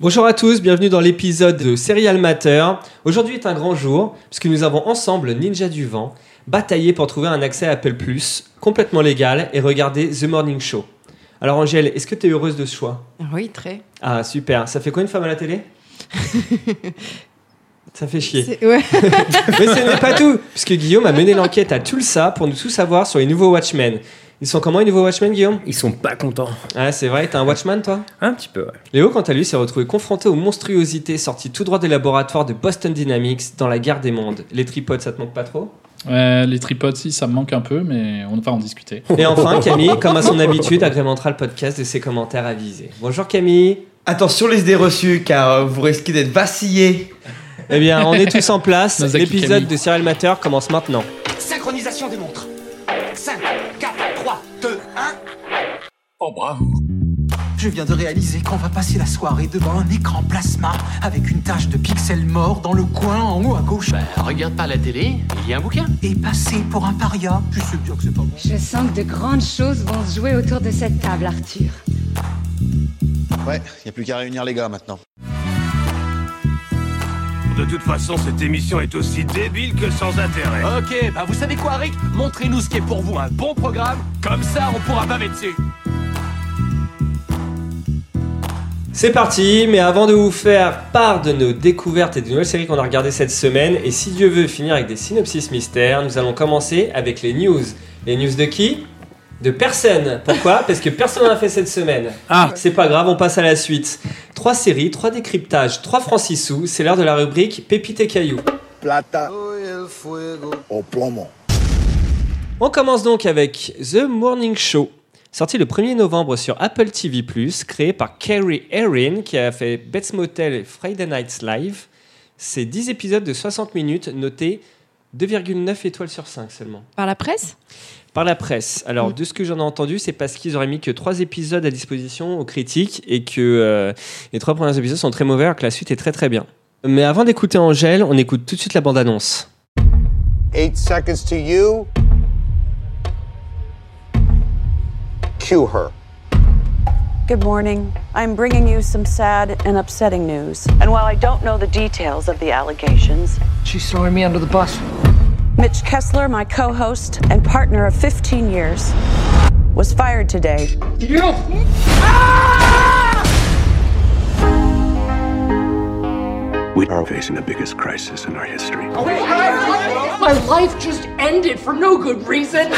Bonjour à tous, bienvenue dans l'épisode de Serial Matter. Aujourd'hui est un grand jour puisque nous avons ensemble Ninja du Vent bataillé pour trouver un accès à Apple Plus complètement légal et regarder The Morning Show. Alors Angèle, est-ce que tu es heureuse de ce choix? Oui, très. Ah super, ça fait quoi une femme à la télé? Ça fait chier. Ouais. Mais ce n'est pas tout, puisque Guillaume a mené l'enquête à Tulsa pour nous tout savoir sur les nouveaux Watchmen. Ils sont comment les nouveaux Watchmen, Guillaume Ils sont pas contents. Ah, c'est vrai, t'es un Watchman, toi Un petit peu, ouais. Léo, quant à lui, s'est retrouvé confronté aux monstruosités sorties tout droit des laboratoires de Boston Dynamics dans la guerre des mondes. Les tripodes, ça te manque pas trop Ouais, les tripodes, si, ça me manque un peu, mais on va en discuter. Et enfin, Camille, comme à son habitude, agrémentera le podcast de ses commentaires avisés. Bonjour Camille Attention les idées reçues car euh, vous risquez d'être vacillés. Eh bien, on est tous en place. L'épisode de Serial Matter commence maintenant. Synchronisation des montres. Oh bravo Je viens de réaliser qu'on va passer la soirée devant un écran plasma avec une tache de pixels morts dans le coin en haut à gauche. Regarde pas la télé, il y a un bouquin. Et passer pour un paria. Je sais bien que c'est pas bon. Je sens que de grandes choses vont se jouer autour de cette table, Arthur. Ouais, y a plus qu'à réunir les gars maintenant. De toute façon, cette émission est aussi débile que sans intérêt. Ok, bah vous savez quoi, Rick? Montrez-nous ce qui est pour vous un bon programme, comme ça on pourra baver dessus. C'est parti, mais avant de vous faire part de nos découvertes et des nouvelles séries qu'on a regardées cette semaine, et si Dieu veut finir avec des synopsis mystères, nous allons commencer avec les news. Les news de qui? De personne. Pourquoi? Parce que personne n'en a fait cette semaine. Ah. C'est pas grave, on passe à la suite. Trois séries, trois décryptages, trois francs six sous, c'est l'heure de la rubrique Pépites et Cailloux. Plata au plomo. On commence donc avec The Morning Show. Sorti le 1er novembre sur Apple TV+, créé par Kerry Erin, qui a fait Bates Motel et Friday Nights Live. C'est 10 épisodes de 60 minutes, notés 2,9 étoiles sur 5 seulement. Par la presse? Par la presse. Alors, Mm. de ce que j'en ai entendu, c'est parce qu'ils auraient mis que 3 épisodes à disposition aux critiques et que euh, les 3 premiers épisodes sont très mauvais alors que la suite est très très bien. Mais avant d'écouter Angèle, on écoute tout de suite la bande-annonce. Eight seconds to you. Cue her. Good morning. I'm bringing you some sad and upsetting news. And while I don't know the details of the allegations, She's throwing me under the bus. Mitch Kessler, my co host and partner of 15 years, was fired today. You! We are facing the biggest crisis in our history. My life just ended for no good reason.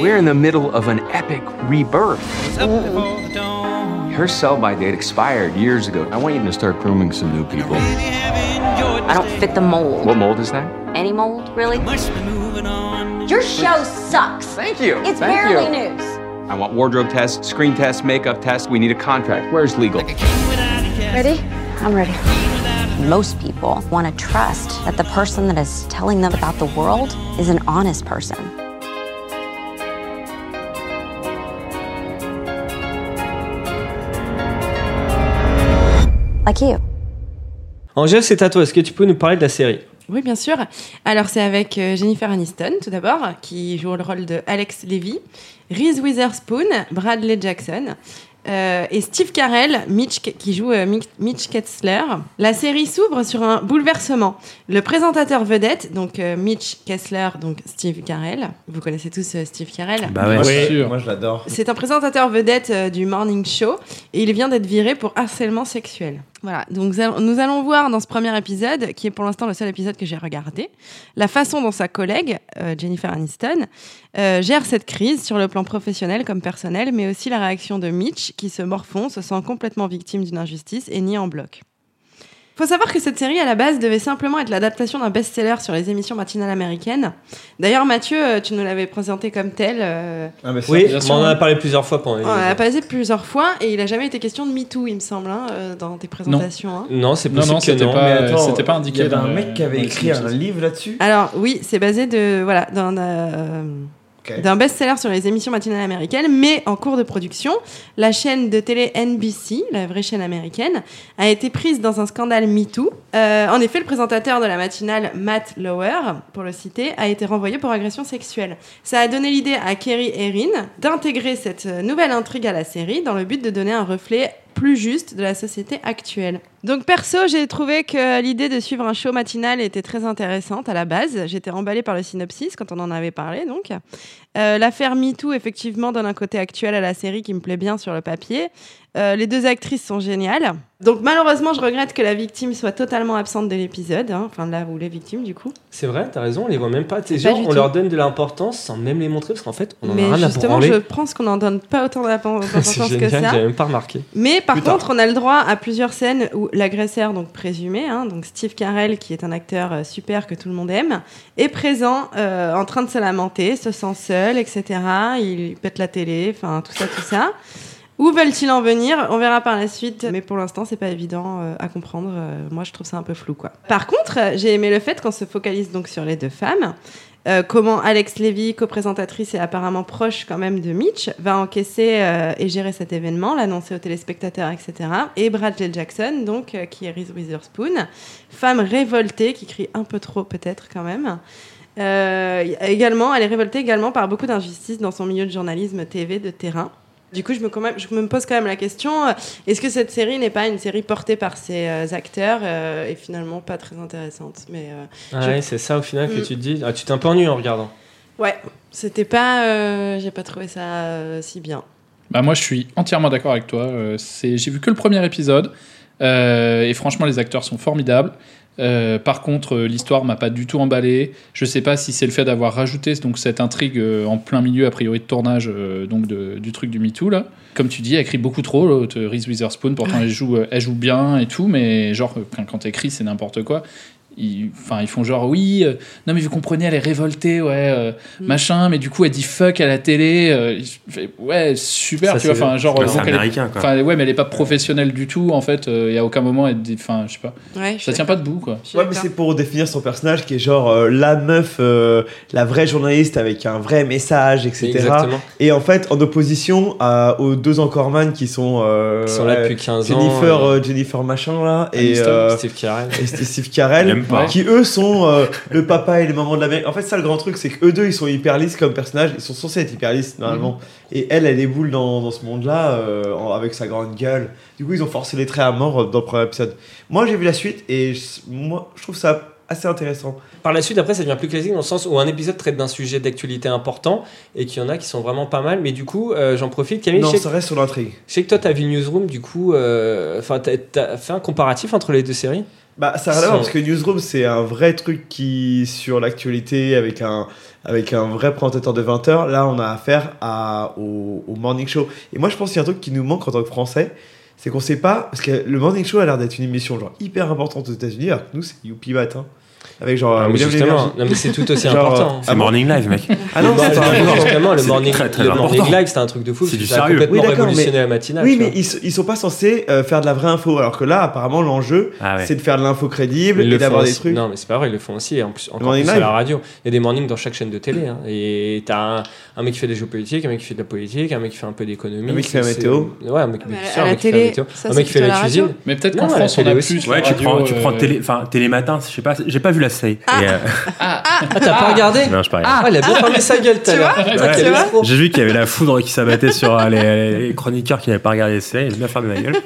We're in the middle of an epic rebirth. Her sell by date expired years ago. I want you to start grooming some new people. I don't fit the mold. What mold is that? Any mold, really? Your show sucks. Thank you. It's Thank barely you. news. I want wardrobe tests, screen tests, makeup tests. We need a contract. Where's legal? Ready? I'm ready. Most people want to trust that the person that is telling them about the world is an honest person. Like you. Angèle, c'est à toi. Est-ce que tu peux nous parler de la série Oui, bien sûr. Alors, c'est avec euh, Jennifer Aniston, tout d'abord, qui joue le rôle de Alex Levy, Reese Witherspoon, Bradley Jackson. euh, et Steve Carell, Mitch, qui joue euh, Mitch- Kessler. La série s'ouvre sur un bouleversement. Le présentateur vedette, donc euh, Mitch Kessler, donc Steve Carell. Vous connaissez tous euh, Steve Carell Bah ouais. Bien sûr. Moi je l'adore. C'est un présentateur vedette euh, du Morning Show et il vient d'être viré pour harcèlement sexuel. Voilà, donc nous allons- voir dans ce premier épisode, qui est pour l'instant le seul épisode que j'ai regardé, la façon dont sa collègue, euh, Jennifer Aniston, euh, gère cette crise sur le plan professionnel comme personnel, mais aussi la réaction de Mitch, qui se morfond, se sent complètement victime d'une injustice et nie en bloc. Faut savoir que cette série, à la base, devait simplement être l'adaptation d'un best-seller sur les émissions matinales américaines. D'ailleurs, Mathieu, euh, tu nous l'avais présenté comme tel. euh, Ah, ça- Oui, on en a parlé plusieurs fois pendant les on a passé plusieurs fois et il a jamais été question de MeToo, il me semble, hein, euh, dans tes présentations. hein. Non, c'est Non, possible non, que non. Euh, attends, c'était pas indiqué Il y avait un mec qui avait écrit un livre là-dessus. Alors oui, c'est basé de voilà d'un euh, D'un best-seller sur les émissions matinales américaines, mais en cours de production. La chaîne de télé NBC, la vraie chaîne américaine, a été prise dans un scandale MeToo. Euh, en effet, le présentateur de la matinale, Matt Lauer, pour le citer, a été renvoyé pour agression sexuelle. Ça a donné l'idée à Kerry Erin d'intégrer cette nouvelle intrigue à la série dans le but de donner un reflet plus juste de la société actuelle. Donc perso, j'ai trouvé que l'idée de suivre un show matinal était très intéressante à la base. J'étais emballée par le synopsis quand on en avait parlé. Donc euh, l'affaire MeToo effectivement donne un côté actuel à la série qui me plaît bien sur le papier. Euh, les deux actrices sont géniales. Donc malheureusement, je regrette que la victime soit totalement absente de l'épisode. hein. Enfin là où les victimes du coup. C'est vrai, t'as raison, on les voit même pas. Genre, du on tout. leur donne de l'importance sans même les montrer parce qu'en fait, on en Mais a rien à justement, je pense qu'on n'en donne pas autant d'importance que ça. j'avais même pas remarqué. Mais par Putain. contre, on a le droit à plusieurs scènes où l'agresseur, donc présumé, hein, donc Steve Carell, qui est un acteur euh, super que tout le monde aime, est présent euh, en train de se lamenter, se sent seul, etc. Il pète la télé, enfin tout ça, tout ça. Où veulent-ils en venir? On verra par la suite, mais pour l'instant, c'est pas évident euh, à comprendre. Euh, moi, je trouve ça un peu flou, quoi. Par contre, euh, j'ai aimé le fait qu'on se focalise donc sur les deux femmes. Comment Alex Levy, co-présentatrice et apparemment proche quand même de Mitch, va encaisser et gérer cet événement, l'annoncer aux téléspectateurs, etc. Et Bradley Jackson, donc, qui est Reese Witherspoon, femme révoltée, qui crie un peu trop peut-être quand même. Également, elle est révoltée également par beaucoup d'injustices dans son milieu de journalisme TV de terrain. Du coup, je me, quand même- je me pose quand même la question euh, est-ce que cette série n'est pas une série portée par ces euh, acteurs euh, et finalement pas très intéressante? Mais euh, Ah je- ouais, c'est ça au final que Mm. tu te dis. Ah, tu t'es un peu ennuyé en regardant. Ouais, c'était pas. euh, J'ai pas trouvé ça euh, si bien. Bah moi, je suis entièrement d'accord avec toi. Euh, j'ai vu que le premier épisode euh, et franchement, les acteurs sont formidables. Euh, par contre, euh, l'histoire m'a pas du tout emballé. Je sais pas si c'est le fait d'avoir rajouté donc cette intrigue euh, en plein milieu a priori de tournage euh, donc de- du truc du MeToo là. Comme tu dis, elle crie beaucoup trop, Reese Witherspoon. Pourtant, elle joue, elle joue bien et tout, mais genre quand, quand elle crie, c'est n'importe quoi. Ils, enfin, ils font genre oui, euh, non mais vous comprenez, elle est révoltée, ouais, euh, Mm. machin, mais du coup elle dit fuck à la télé, euh, ouais super, Ça, tu vois, enfin genre est- quoi. ouais, mais elle est pas professionnelle du tout en fait, il y a aucun moment elle dit, enfin je sais pas, Ouais, ça tient pas debout quoi. Ouais, mais c'est pour définir son personnage qui est genre euh, la meuf, euh, la vraie journaliste avec un vrai message, etc. Exactement. Et en fait, en opposition à, aux deux Anchorman qui sont, euh, Qui sont là euh, depuis 15 ans, Jennifer, et- euh, Jennifer machin là, et Aniston, euh, Steve Carell. et St- Steve Carell, pas. qui eux sont euh, le papa et les mamans de la mère. En fait, ça le grand truc, c'est qu'eux deux ils sont hyper lisses comme personnages, ils sont censés être hyper lisses normalement. Et elle, elle est boule dans, dans ce monde-là euh, avec sa grande gueule. Du coup, ils ont forcé les traits à mort euh, dans le premier épisode. Moi, j'ai vu la suite et je- moi, je trouve ça assez intéressant. Par la suite, après, ça devient plus classique dans le sens où un épisode traite d'un sujet d'actualité important et qu'il y en a qui sont vraiment pas mal. Mais du coup, euh, j'en profite, Camille. non, ça reste sur l'intrigue. je sais que toi, t'as vu Newsroom, du coup, euh, enfin, t'as, t'as fait un comparatif entre les deux séries? Bah, ça a rien à voir Sans- parce que Newsroom, c'est un vrai truc qui sur l'actualité avec un, avec un vrai présentateur de 20 heures. Là, on a affaire à, au, au morning show. Et moi, je pense qu'il y a un truc qui nous manque en tant que Français. C'est qu'on sait pas, parce que le morning show a l'air d'être une émission genre hyper importante aux États-Unis, alors que nous, c'est Youpi Matin. Avec genre. Ah, euh, mais William justement, non, mais c'est tout aussi Genre, important. euh, C'est ah Morning Live, mec. Ah non, c'est pas justement, le C'est morning, très, très le morning live, c'était un truc de fou. C'est du ça sérieux. complètement Oui, révolutionné mais- la matinale. Oui, mais ils, ils sont pas censés euh, faire de la vraie info, alors que là, apparemment, l'enjeu, Ah ouais. c'est de faire de l'info crédible et d'avoir des trucs. Non, mais c'est pas vrai, ils le font aussi. Et en plus, encore plus à la radio. Il y a des mornings dans chaque chaîne de télé. hein. Et t'as un, un mec qui fait des jeux politiques, un mec qui fait de la politique, un mec qui fait un peu d'économie. Un mec qui fait la C'est- météo. Ouais, un mec, la mec qui fait la météo. un c'est mec qui fait la cuisine. radio. Mais peut-être Non, qu'en France on a plus. Ouais, tu prends, tu prends euh, télé, enfin Télématin, je sais pas, j'ai pas vu Ah. Et, euh, Ah, t'as pas regardé non, je parie. Ah, il a bien fermé sa gueule tout à Tu l'heure. J'ai vu qu'il y avait la foudre qui s'abattait sur euh, les, les chroniqueurs qui n'avaient pas regardé la série. Ils ont bien fermé ma gueule.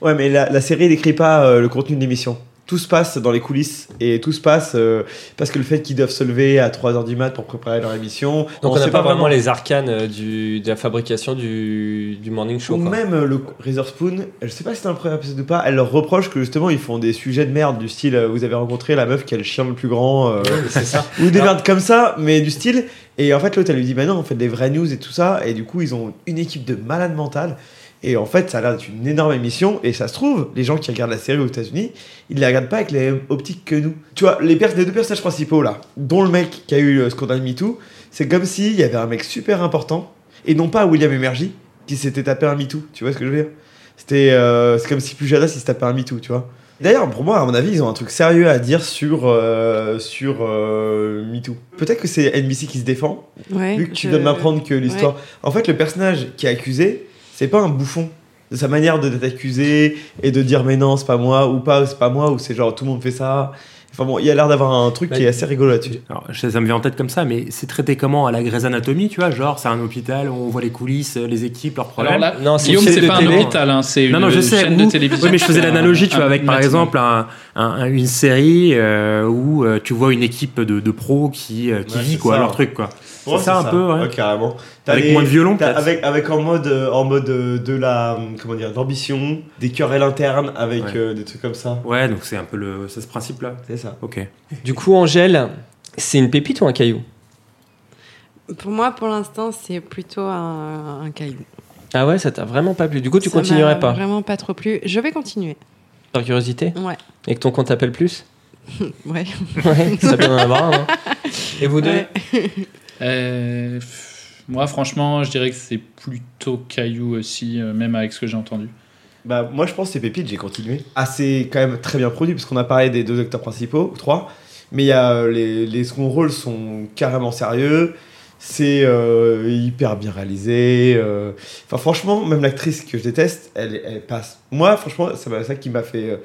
Ouais, mais la, la série n'écrit pas euh, le contenu de l'émission. Tout se passe dans les coulisses et tout se passe euh, parce que le fait qu'ils doivent se lever à 3h du mat pour préparer leur émission. Donc on n'a pas vraiment les arcanes euh, du, de la fabrication du, du morning show. Ou quoi. même euh, le Spoon, je sais pas si c'était dans le premier épisode ou pas, elle leur reproche que justement ils font des sujets de merde du style vous avez rencontré la meuf qui a le chien le plus grand euh, c'est ça. ou des merdes comme ça, mais du style. Et en fait l'autre elle lui dit bah non, on fait des vraies news et tout ça, et du coup ils ont une équipe de malades mentales. Et en fait, ça a l'air d'être une énorme émission. Et ça se trouve, les gens qui regardent la série aux États-Unis, ils la regardent pas avec les mêmes optiques que nous. Tu vois, les, les deux personnages principaux là, dont le mec qui a eu le scandale MeToo, c'est comme s'il y avait un mec super important, et non pas William Emergy, qui s'était tapé un MeToo. Tu vois ce que je veux dire? C'était euh, c'est comme si Pujadas il se tapait un MeToo, tu vois. D'ailleurs, pour moi, à mon avis, ils ont un truc sérieux à dire sur, euh, sur euh, MeToo. Peut-être que c'est NBC qui se défend, Ouais, vu que tu je- viens de m'apprendre que l'histoire. En fait, le personnage qui est accusé, c'est pas un bouffon. De sa manière de d'être accusé et de dire mais non, c'est pas moi, ou pas, c'est pas moi, ou c'est genre tout le monde fait ça. Enfin bon, il y a l'air d'avoir un truc qui est assez rigolo là-dessus. Alors, ça me vient en tête comme ça, mais c'est traité comment à la Grey's Anatomy, tu vois Genre, c'est un hôpital où on voit les coulisses, les équipes, leurs problèmes. Alors là, Non, c'est Guillaume, c'est pas un hôpital, hein, c'est non, une non, je sais, chaîne de télévision. Oui, mais je faisais l'analogie, tu vois, avec par exemple un- un- une série euh, où euh, tu vois une équipe de, de pros qui, euh, qui Ouais, vit quoi, ça. leur truc quoi. Ouais, c'est ça un peu, ouais. Ouais, carrément. T'as Avec les- moins de violon, avec, avec en mode, euh, en mode euh, de la, comment dire, d'ambition, des querelles internes avec Ouais. euh, des trucs comme ça. Ouais, donc c'est un peu le, c'est ce principe-là. C'est ça. Ok. Du coup, Angèle, c'est une pépite ou un caillou? Pour moi, pour l'instant, c'est plutôt un, un caillou. Ah ouais, ça t'a vraiment pas plu. Du coup, tu Ça m'a continuerais pas? Vraiment pas trop plu. Je vais continuer. Par curiosité? Ouais. Et que ton compte t'appelle plus? Ouais. Ouais, ça peut en avoir un. hein. Et vous deux? Ouais. Euh, moi, franchement, je dirais que c'est plutôt caillou aussi, euh, même avec ce que j'ai entendu. Bah, moi, je pense que c'est Pépite, j'ai continué. Ah, c'est quand même très bien produit, parce qu'on a parlé des deux acteurs principaux, ou trois, mais y a, euh, les, les seconds rôles sont carrément sérieux, c'est hyper bien réalisé. Enfin, franchement, même l'actrice que je déteste, elle passe. Moi, franchement, c'est ça qui m'a fait.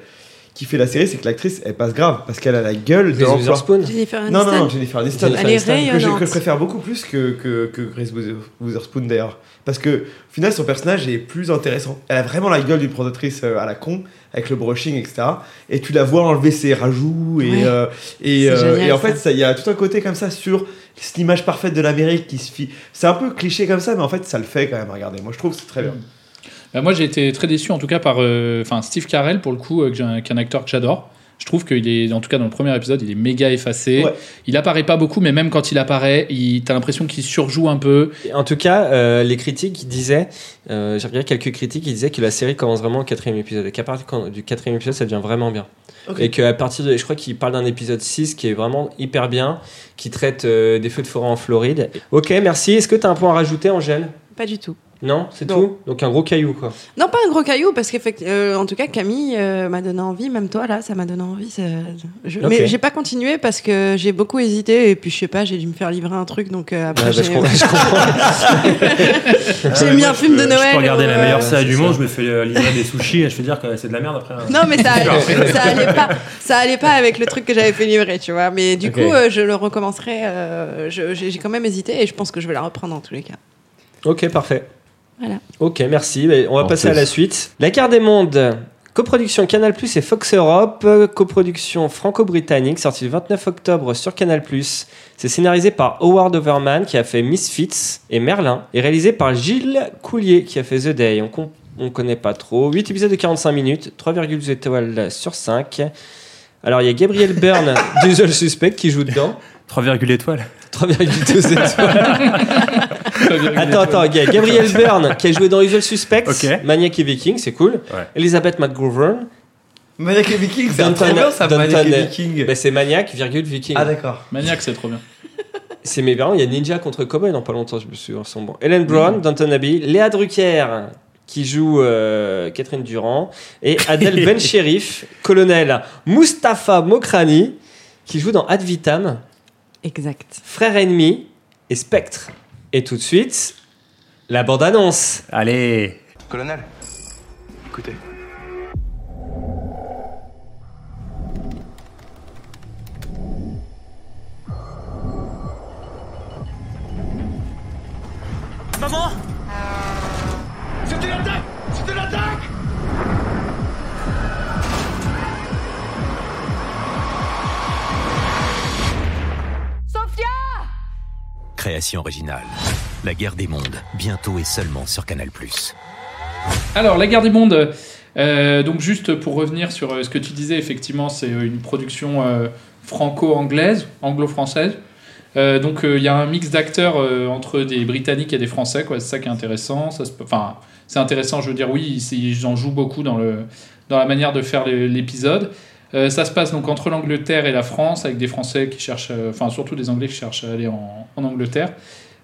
Euh, kiffer la série, c'est que l'actrice, elle passe grave, parce qu'elle a la gueule de. Witherspoon Jennifer Non, non, Aniston. non, Jennifer Aniston. Elle est Que je-. Que je préfère beaucoup plus que, que, que Grace Wither- Witherspoon d'ailleurs. Parce que, au final, son personnage est plus intéressant. Elle a vraiment la gueule d'une productrice euh, à la con, avec le brushing, etc. Et tu la vois enlever ses rajouts. Et, Ouais. euh, et, euh, génial, et en ça. fait, il y a tout un côté comme ça sur cette image parfaite de l'Amérique qui se fit. C'est un peu cliché comme ça, mais en fait, ça le fait quand même. Regardez, moi je trouve que c'est très bien. Bah, moi, j'ai été très déçu, en tout cas, par euh, enfin Steve Carell, pour le coup, euh, qui est un acteur que j'adore. Je trouve qu'il est, en tout cas dans le premier épisode, il est méga effacé. Ouais. Il apparaît pas beaucoup, mais même quand il apparaît, il, t'as l'impression qu'il surjoue un peu. En tout cas, euh, les critiques disaient, euh, j'ai regardé quelques critiques, ils disaient que la série commence vraiment au quatrième épisode et qu'à partir du quatrième épisode, ça devient vraiment bien. Ok. Et qu'à partir de, je crois qu'il parle d'un épisode 6 qui est vraiment hyper bien, qui traite euh, des feux de forêt en Floride. Ok, merci. Est-ce que tu as un point à rajouter, Angèle? Pas du tout. Non, c'est Non. tout Donc un gros caillou, quoi. Non, pas un gros caillou, parce qu'en en tout cas, Camille euh, m'a donné envie, même toi, là, ça m'a donné envie. ça- je-. Mais j'ai pas continué parce que j'ai beaucoup hésité, et puis je sais pas, j'ai dû me faire livrer un truc, donc euh, après, bah, je j'ai comprends- je j'ai mis un film de Je Noël. peux regarder la euh, meilleure c'est du ça. monde, je me fais euh, livrer des sushis et je fais dire que c'est de la merde après. hein. Non, mais ça allait, ça allait pas, ça allait pas avec le truc que j'avais fait livrer, tu vois. Mais du coup, euh, je le recommencerai. euh, je- j'ai quand même hésité, et je pense que je vais la reprendre dans tous les cas. Ok, parfait. Voilà. Ok, merci. Mais On va En passer à la suite. La carte des mondes. Coproduction Canal Plus et Fox Europe, coproduction franco-britannique, sortie le 29 octobre sur Canal Plus. C'est scénarisé par Howard Overman qui a fait Misfits et Merlin, et réalisé par Gilles Coulier qui a fait The Day. On, com- on connaît pas trop. 8 épisodes de 45 minutes, 3,2 étoiles sur 5. Alors il y a Gabriel Byrne d'Usual Suspect qui joue dedans. 3, étoiles. 3,2 étoiles. Attends, attends, Gabriel Byrne qui a joué dans Usual Suspects. Maniac et Viking, c'est cool. Ouais. Elizabeth McGovern. Maniac et Viking, c'est trop bien ça, Maniac et Viking. Bah, c'est Maniac, virgule Viking. Ah, d'accord. Maniac, c'est trop bien. c'est mes parents, il y a Ninja contre Cowboy dans pas longtemps, je me suis ressemblé. Bon. Helen Brown, Danton Abbey, Léa Drucker qui joue euh, Catherine Durand et Adèle Ben Sherif, colonel Mustapha Mokrani qui joue dans Ad Vitam, Exact. Frère ennemi et Spectre. Et tout de suite, la bande-annonce. Allez. Colonel, écoutez. Maman Création originale. La guerre des mondes, bientôt et seulement sur Canal+. Alors, La guerre des mondes. euh, donc, juste pour revenir sur euh, ce que tu disais, effectivement, c'est euh, une production franco-anglaise, anglo-française. Donc, il y a un mix d'acteurs entre des Britanniques et des Français, quoi. C'est ça qui est intéressant. Enfin, c'est intéressant, je veux dire, oui, ils en jouent beaucoup dans, le, dans la manière de faire l'épisode. Euh, ça se passe donc entre l'Angleterre et la France, avec des Français qui cherchent, euh, enfin surtout des Anglais qui cherchent à aller en, en Angleterre,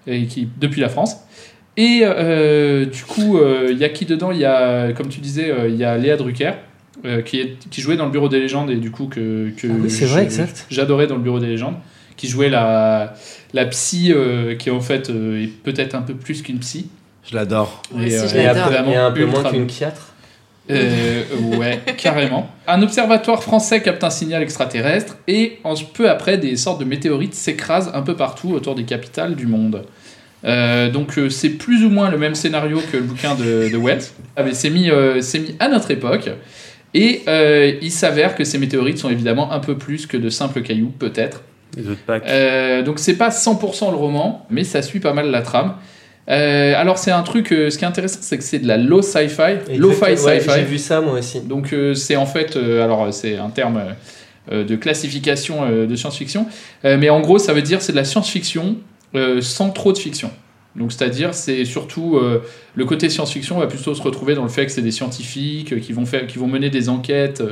et qui, depuis la France. Et euh, du coup, euh, il y a qui dedans? Il y a, comme tu disais, euh, il y a Léa Drucker, euh, qui, est, qui jouait dans le Bureau des légendes, et du coup que, que Ah oui, c'est je- vrai, exact. j'adorais dans le Bureau des légendes, qui jouait la, la psy, euh, qui en fait euh, est peut-être un peu plus qu'une psy. Je l'adore. Et, euh, je et Et un peu moins qu'une bon. Euh, ouais, carrément. Un observatoire français capte un signal extraterrestre et en- peu après, des sortes de météorites s'écrasent un peu partout autour des capitales du monde. Euh, donc euh, c'est plus ou moins le même scénario que le bouquin de, de Wells. Ah, mais c'est mis, euh, mis à notre époque. Et il s'avère que ces météorites sont évidemment un peu plus que de simples cailloux, peut-être. Les autres packs. Donc c'est pas 100% le roman, mais ça suit pas mal la trame. Euh, alors c'est un truc, euh, ce qui est intéressant, c'est que c'est de la low sci-fi, low-fi Exactement, ouais, sci-fi. J'ai vu ça moi aussi. Donc euh, c'est en fait, alors c'est un terme de classification de science-fiction, mais en gros ça veut dire c'est de la science-fiction sans trop de fiction. Donc c'est-à-dire c'est surtout le côté science-fiction va plutôt se retrouver dans le fait que c'est des scientifiques qui vont faire, qui vont mener des enquêtes,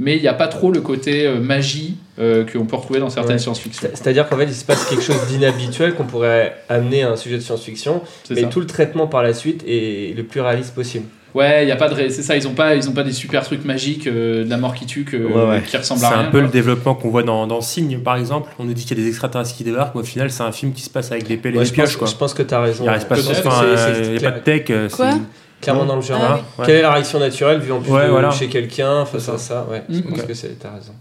mais il n'y a pas trop le côté euh, magie euh, qu'on peut retrouver dans certaines Ouais. science-fiction. C'est- C'est-à-dire qu'en fait, il se passe quelque chose d'inhabituel qu'on pourrait amener à un sujet de science-fiction, C'est mais ça. tout le traitement par la suite est le plus réaliste possible. Ouais, il y a pas de, c'est ça, ils ont pas, ils ont pas des super trucs magiques euh, de la mort qui tue que- Ouais, ouais. qui ressemblent C'est à rien. un peu quoi. le développement qu'on voit dans, dans Signe, par exemple. On nous dit qu'il y a des extraterrestres qui débarquent, mais au final, c'est un film qui se passe avec des pelles et des pioches. Quoi. je pense que tu as raison. Il reste pas Peut-être enfin, que c'est- euh, c'est il y a pas de tech. Clairement Non dans le genre. Ah Ouais. Quelle est la réaction naturelle vu en plus Ouais, de voilà. chez quelqu'un face à ça Ouais, je Mm. pense Ok. que c'est- t'as raison.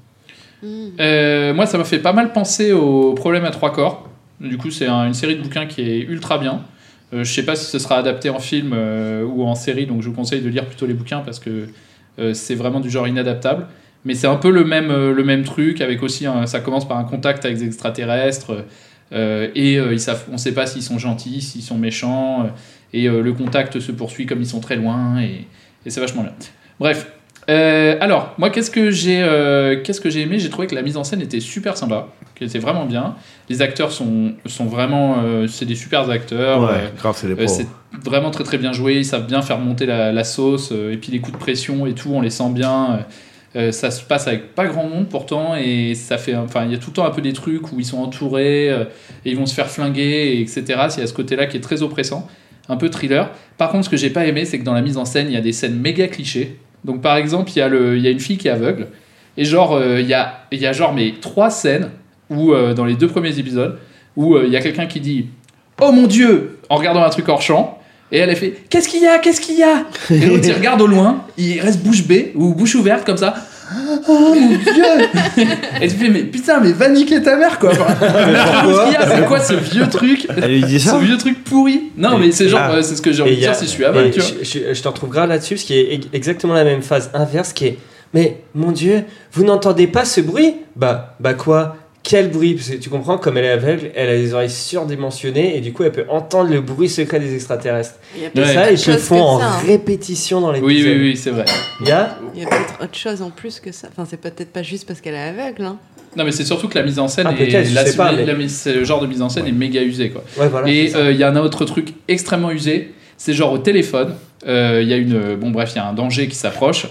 Euh, moi, ça m'a fait pas mal penser au problème à trois corps. Du coup, c'est un- une série de bouquins qui est ultra bien. Euh, je sais pas si ce sera adapté en film euh, ou en série, donc je vous conseille de lire plutôt les bouquins parce que euh, c'est vraiment du genre inadaptable. Mais c'est un peu le même, euh, le même truc, avec aussi, un- ça commence par un contact avec des extraterrestres, euh, et euh, ils savent, on sait pas s'ils sont gentils, s'ils sont méchants, euh, et euh, le contact se poursuit comme ils sont très loin, et, et c'est vachement bien. Bref, euh, alors, moi, qu'est-ce que j'ai euh, qu'est-ce que j'ai aimé? J'ai trouvé que la mise en scène était super sympa, qu'elle était vraiment bien. Les acteurs sont, sont vraiment... euh, c'est des super acteurs. Ouais, grave, c'est des pros. c'est vraiment très très bien joué, ils savent bien faire monter la, la sauce, et puis les coups de pression et tout, on les sent bien. ça se passe avec pas grand monde pourtant, et ça fait, enfin, il y a tout le temps un peu des trucs où ils sont entourés, et ils vont se faire flinguer, et etc. Il y a ce côté-là qui est très oppressant, un peu thriller. Par contre, ce que j'ai pas aimé, c'est que dans la mise en scène, il y a des scènes méga clichés. Donc par exemple, il y, a y a une fille qui est aveugle, et genre, euh, il y, a, y a genre mais trois scènes où, euh, dans les deux premiers épisodes, où euh, il y a quelqu'un qui dit Oh mon dieu en regardant un truc hors champ. Et elle a fait Qu'est-ce qu'il y a? Qu'est-ce qu'il y a? Et l'autre il regarde au loin, il reste bouche bée ou bouche ouverte comme ça. Oh mon dieu. Et tu fais Mais putain, mais va niquer ta mère quoi. C'est quoi ce vieux truc Elle lui dit ça Ce vieux truc pourri. Non, mais c'est genre, Ah. c'est ce que j'ai envie de dire si je suis aveugle, tu vois. je, je- je te retrouve grave là-dessus, parce qu'il y a e- exactement la même phase inverse qui est Mais mon Dieu, vous n'entendez pas ce bruit? Bah, bah quoi? Quel bruit Parce que tu comprends, comme elle est aveugle, elle a des oreilles surdimensionnées et du coup elle peut entendre le bruit secret des extraterrestres. Il y a Et ça, ils chose font en ça, hein. répétition dans Oui, l'épisode. oui, oui, c'est vrai. Il y a Il y a peut-être autre chose en plus que ça. Enfin, c'est peut-être pas juste parce qu'elle est aveugle. Hein. Non, mais c'est surtout que la mise en scène Ah, est. la- pas, mais- le genre de mise en scène est méga usé, quoi. Ouais, voilà, Et euh, il y a un autre truc extrêmement usé, c'est genre au téléphone, euh, il y a une. Bon, bref, il y a un danger qui s'approche.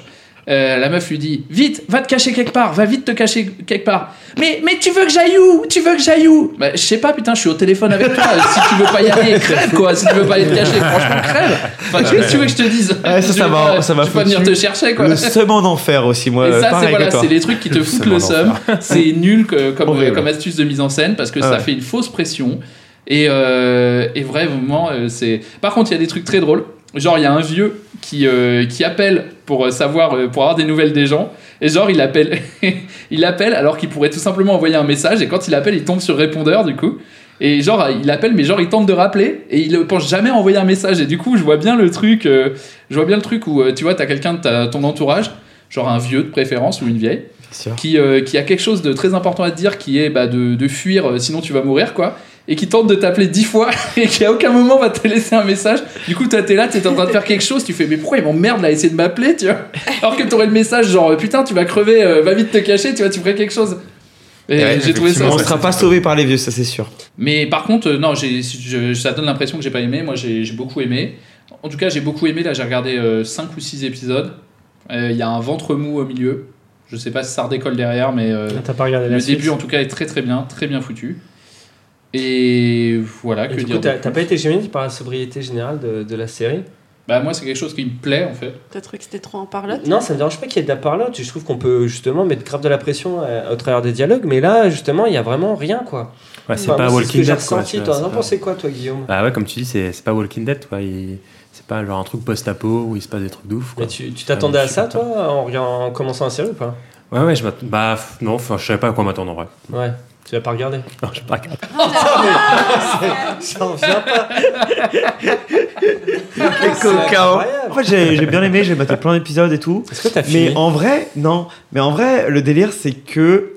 Euh, la meuf lui dit Vite, va te cacher quelque part, va vite te cacher quelque part. Mais, mais tu veux que j'aille où? Tu veux que j'aille où? Bah, Je sais pas, putain, je suis au téléphone avec toi. si tu veux pas y aller, crève quoi. Si tu veux pas aller te cacher, franchement, crève. Enfin, qu'est-ce que tu veux que je te dise? Ouais, ça, Tu ça pas- ça vais pas venir te chercher quoi. Le seum en enfer aussi, moi. Et ça, c'est voilà, c'est les trucs qui te foutent le seum. C'est nul que- comme, Horrible. comme astuce de mise en scène parce que Ah ça fait une fausse pression. Et, euh, et vraiment, euh, c'est. Par contre, il y a des trucs très drôles. Genre, il y a un vieux qui, euh, qui appelle pour euh, savoir, euh, pour avoir des nouvelles des gens. Et genre, il appelle, il appelle alors qu'il pourrait tout simplement envoyer un message. Et quand il appelle, il tombe sur répondeur du coup. Et genre, il appelle, mais genre, il tente de rappeler et il ne pense jamais à envoyer un message. Et du coup, je vois bien le truc, euh, je vois bien le truc où tu vois, t'as quelqu'un de ta- ton entourage, genre un vieux de préférence ou une vieille, qui, euh, qui a quelque chose de très important à te dire qui est bah, de, de fuir, sinon tu vas mourir quoi. Et qui tente de t'appeler dix fois et qui à aucun moment va te laisser un message. Du coup, toi, t'es là, t'es en train de faire quelque chose, tu fais, mais pourquoi il m'emmerde là à essayer de m'appeler, tu vois? Alors que t'aurais le message genre, putain, tu vas crever, euh, va vite te cacher, tu vois, tu ferais quelque chose. Et Ouais, j'ai trouvé ça. On sera pas sauvé par les vieux, ça c'est sûr. Mais par contre, euh, non, j'ai, je- ça donne l'impression que j'ai pas aimé. Moi, j'ai, j'ai beaucoup aimé. En tout cas, j'ai beaucoup aimé. Là, j'ai regardé 5 ou 6 épisodes. Euh, Il y a un ventre mou au milieu. Je sais pas si ça redécolle derrière, mais euh, Ah, t'as pas regardé la le suite début, en tout cas, est très très bien, très bien foutu. Et voilà, Et que du dire coup, t'as de pas été gêné par la sobriété générale de, de la série? Bah, moi, c'est quelque chose qui me plaît en fait. T'as trouvé que c'était trop en parlotte? Non, ça me dérange pas qu'il y ait de la parlotte. Je trouve qu'on peut justement mettre grave de la pression euh, au travers des dialogues, mais là, justement, il y a vraiment rien, quoi. Ouais, c'est Enfin, pas ce Walking que j'ai Dead, quoi, ressenti. tu T'en c'est pensé quoi, toi, Guillaume? Bah ouais, comme tu dis, c'est c'est pas Walking Dead, quoi. Il- C'est pas genre un truc post-apo où il se passe des trucs quoi. Mais tu t'attendais Ouais, à ça, toi, en, commençant la série ou pas? Ouais, ouais, je Bah, non, enfin, je savais pas à quoi m'attendre en vrai. Ouais. Tu l'as pas regardé Non, je pas regardé. J'en reviens pas. Quel coquin. En fait, j'ai j'ai bien aimé, j'ai maté plein d'épisodes et tout. Est-ce que t'as Mais fini en vrai, non. Mais en vrai, le délire, c'est que.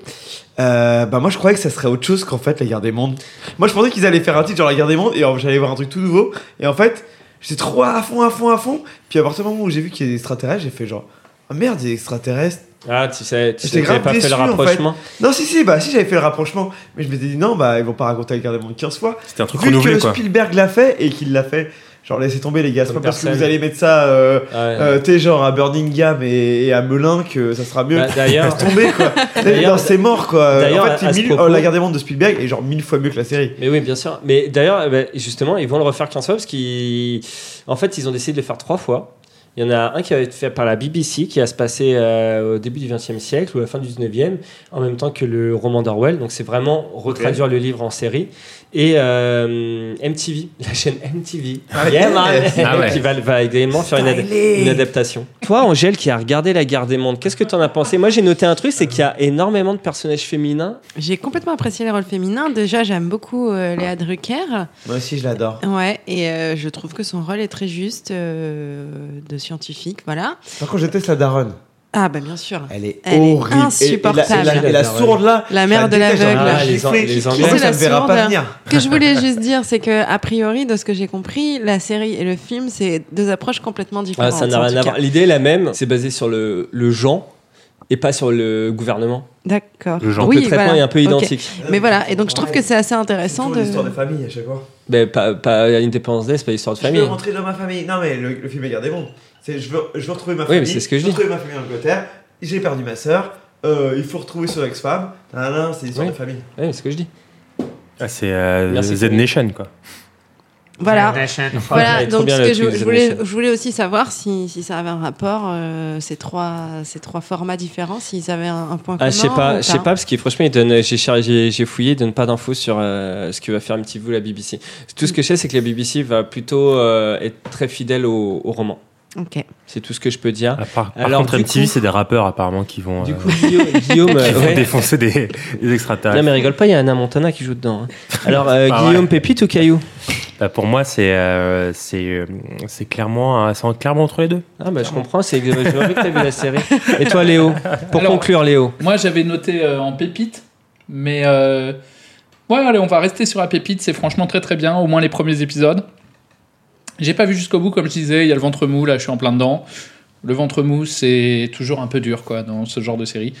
euh, bah moi je croyais que ça serait autre chose qu'en fait la guerre des mondes. Moi je pensais qu'ils allaient faire un titre genre la guerre des mondes et j'allais voir un truc tout nouveau et en fait j'étais trop à fond à fond à fond puis à partir du moment où j'ai vu qu'il y a des extraterrestres j'ai fait genre oh merde des extraterrestres Ah, tu sais, tu sais grave pas fait déçu, le en fait. rapprochement. Non, si, si, bah si, j'avais fait le rapprochement. Mais je m'étais dit, non, bah ils vont pas raconter la guerre des mondes 15 fois. C'était un truc Vu renouvelé, que quoi. Spielberg l'a fait et qu'il l'a fait, genre laissez tomber les gars, c'est pas parce que vous allez mettre ça, euh, Ouais. euh, tu sais, genre à Birmingham et, et à Melun que ça sera mieux. Bah, d'ailleurs- Laisse tomber quoi. D'ailleurs- Non, c'est mort quoi. d'ailleurs, En à- fait, à ce mille- propos- euh, la guerre des mondes de Spielberg est genre mille fois mieux que la série. Mais oui, bien sûr. Mais d'ailleurs, eh ben, justement, ils vont le refaire 15 fois parce qu'ils. En fait, ils ont décidé de le faire trois fois. Il y en a un qui va être fait par la BBC, qui va se passer euh, au début du XXe siècle ou à la fin du XIXe, en même temps que le roman d'Orwell. Donc c'est vraiment retraduire le livre en série. Et euh, MTV, la chaîne MTV, Ah, Yeah, yes. man. Ah ouais. qui va, va également faire une, ad- Stylé. une adaptation. Toi, Angèle, qui a regardé La Guerre des Mondes, qu'est-ce que tu en as pensé? Moi, j'ai noté un truc, c'est qu'il y a énormément de personnages féminins. J'ai complètement apprécié les rôles féminins. Déjà, j'aime beaucoup euh, Léa Drucker. Moi aussi, je l'adore. Ouais, et euh, je trouve que son rôle est très juste euh, de scientifique, voilà. Par contre, je déteste la daronne. Ah bah bien sûr. Elle est Elle est horrible. Et- insupportable. Et, la, et la- et la sourde là. La mère je de l'aveugle. Ah, les. An- Anglais. ça me verra pas venir. Ce que je voulais juste dire, c'est que a priori, de ce que j'ai compris, la série et le film, c'est deux approches complètement Ah, différentes. ça n'a en rien à voir. L'idée est la même, c'est basé sur le, le genre et pas sur le gouvernement. D'accord. Le genre. Oui, Donc, le traitement voilà. est un peu identique. Mais voilà, et donc je trouve que c'est assez intéressant C'est de. l'histoire de famille à chaque fois. Mais pas, pas Independence Day, c'est pas l'histoire de Je veux famille. rentrer dans ma famille. Non, mais le, le film est des mondes. C'est je veux, je veux retrouver ma famille. mais c'est ce que je veux dis. retrouver ma famille en Angleterre. J'ai perdu ma sœur. Euh, il faut retrouver son ex-femme. C'est l'histoire Oui. de famille. Oui, c'est ce que je dis. Ah, c'est euh, Z. Nation, quoi. Voilà. Voilà, donc ce que je, voulais, Nation. je voulais aussi savoir si, si ça avait un rapport, euh, ces, trois, ces trois formats différents, s'ils avaient un, un point commun. Ah, je sais pas, je sais pas parce qu'il franchement j'ai fouillé, il donne pas d'infos sur euh, ce que va faire MTV ou la BBC. Tout ce que je sais, c'est que la BBC va plutôt euh, être très fidèle au, au roman. Ok. C'est tout ce que je peux dire. Part, par Alors, contre, MTV, c'est des rappeurs apparemment qui vont, Du euh, coup, Guillaume, Guillaume, qui vont ouais. défoncer des, des extraterrestres. Non mais rigole pas, il y a Anna Montana qui joue dedans. hein. Alors euh, Ah Guillaume ouais. Pépite ou Caillou? Bah, pour moi, c'est euh, c'est c'est clairement, c'est clairement entre les deux. Ah bah je comprends, c'est que t'as vu la série. Et toi Léo? Pour Alors, conclure Léo. Moi, j'avais noté euh, en pépite, mais euh, ouais, allez, on va rester sur la pépite. C'est franchement très très bien, au moins les premiers épisodes. J'ai pas vu jusqu'au bout, comme je disais. Il y a le ventre mou, là, je suis en plein dedans. Le ventre mou, c'est toujours un peu dur, quoi, dans ce genre de série.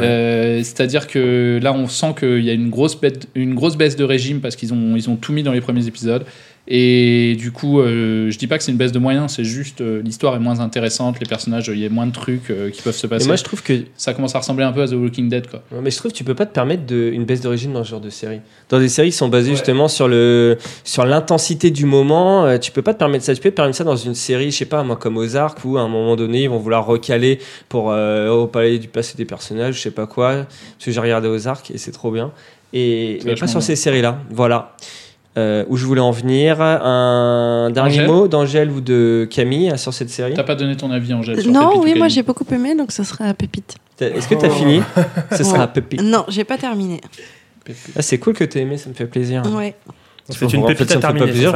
Euh, C'est-à-dire que là, on sent qu'il y a une grosse, bête- une grosse baisse de régime parce qu'ils ont, ils ont tout mis dans les premiers épisodes. Et du coup, euh, je dis pas que c'est une baisse de moyens, c'est juste euh, l'histoire est moins intéressante, les personnages, il y a moins de trucs euh, qui peuvent se passer. Et moi je trouve que ça commence à ressembler un peu à The Walking Dead, quoi. Ouais, mais je trouve que tu peux pas te permettre de, une baisse d'origine dans ce genre de série. Dans des séries qui sont basées justement sur le sur l'intensité du moment, euh, tu peux pas te permettre ça. Tu peux te permettre ça dans une série, je sais pas moi comme Ozark où à un moment donné ils vont vouloir recaler pour au palais du passé des personnages, je sais pas quoi. Parce que j'ai regardé Ozark et c'est trop bien. Et mais pas sur bien. ces séries là. Voilà. Euh, où je voulais en venir. Un dernier Angèle mot d'Angèle ou de Camille sur cette série. T'as pas donné ton avis, Angèle sur Non, Pépite ou oui, moi j'ai beaucoup aimé, donc ce sera Pépite. T'as- Est-ce que tu as fini? Ce sera Ouais. Pépite. Non, j'ai pas terminé. Ah, c'est cool que tu aimé, ça me fait plaisir. Ouais. C'est une En fait, pépite à terminer.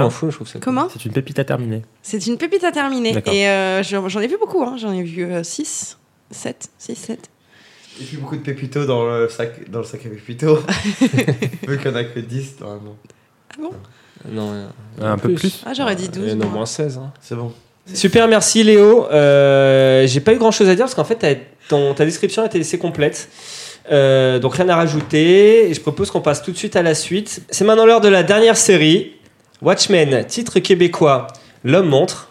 Comment? C'est une pépite à terminer. C'est une pépite à terminer. D'accord. Et euh, j'en ai vu beaucoup, hein. j'en ai vu 6, 7, 6, 7. Il y a beaucoup de pépito dans le sac, dans le sac à pépito. Vu qu'il n'y en a que 10 normalement. Ah bon Non, Un peu plus. Ah, j'aurais dit 12. euh, non, moi. moins 16. hein. C'est bon. Super, merci Léo. Euh, J'ai pas eu grand chose à dire parce qu'en fait, ta- ton, ta description a été laissée complète. Euh, donc rien à rajouter. Et je propose qu'on passe tout de suite à la suite. C'est maintenant l'heure de la dernière série. Watchmen, titre québécois. L'homme montre.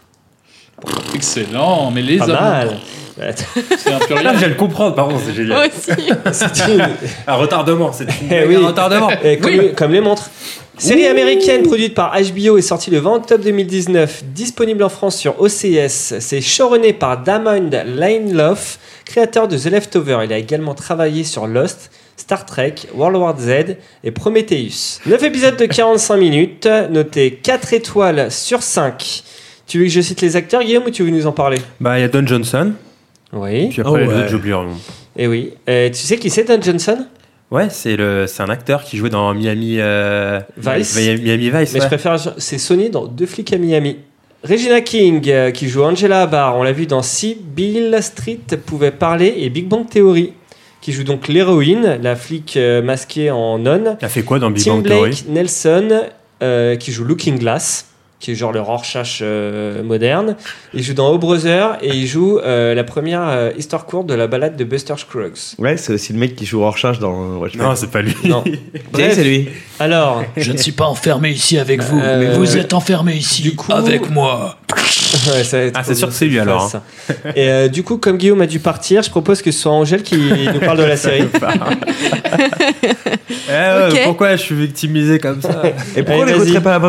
Excellent, mais les Pas hommes. mal. C'est un Là, pluriel. je viens de comprendre, pardon, c'est Moi génial. aussi. C'est une- Un retardement, c'est une Eh oui. un retardement. Eh, comme, comme les montres. Série américaine produite par HBO et sortie le 20 octobre 2019, disponible en France sur OCS. C'est showrunné par Damon Lindelof, créateur de The Leftover. Il a également travaillé sur Lost, Star Trek, World War Z et Prometheus. 9 épisodes de 45 minutes, notés 4 étoiles sur 5. Tu veux que je cite les acteurs, Guillaume, ou tu veux nous en parler? Bah, il y a Don Johnson. Oui. Puis après, Oh, les ouais. autres, j'oublie leur nom. Et oui. Euh, tu sais qui c'est, Don Johnson? Ouais, c'est le, c'est un acteur qui jouait dans Miami euh, Vice. Miami, Miami Vice. Mais je préfère. C'est Sony dans Deux flics à Miami. Regina King, euh, qui joue Angela Abar, on l'a vu dans Si Bill Street pouvait parler, et Big Bang Theory, qui joue donc l'héroïne, la flic euh, masquée en nonne. Elle fait quoi dans Big Tim Bang Blake Theory? Nelson, qui joue Looking Glass, qui est genre le Rorschach euh, moderne. Il joue dans O Brother et il joue euh, la première euh, histoire courte de la balade de Buster Scruggs. Ouais, c'est aussi le mec qui joue Rorschach dans Watchmen. Non, c'est pas lui. Non. C'est lui. Alors, Je ne suis pas enfermé ici avec vous, Euh, mais vous êtes enfermé ici du coup- avec moi. Ouais, ça va être Ah, c'est sûr que c'est lui, alors, ça. Et euh, du coup, comme Guillaume a dû partir, je propose que ce soit Angèle qui nous parle de la série. Eh. Pourquoi je suis victimisé comme ça Et pourquoi on n'écouterait pas la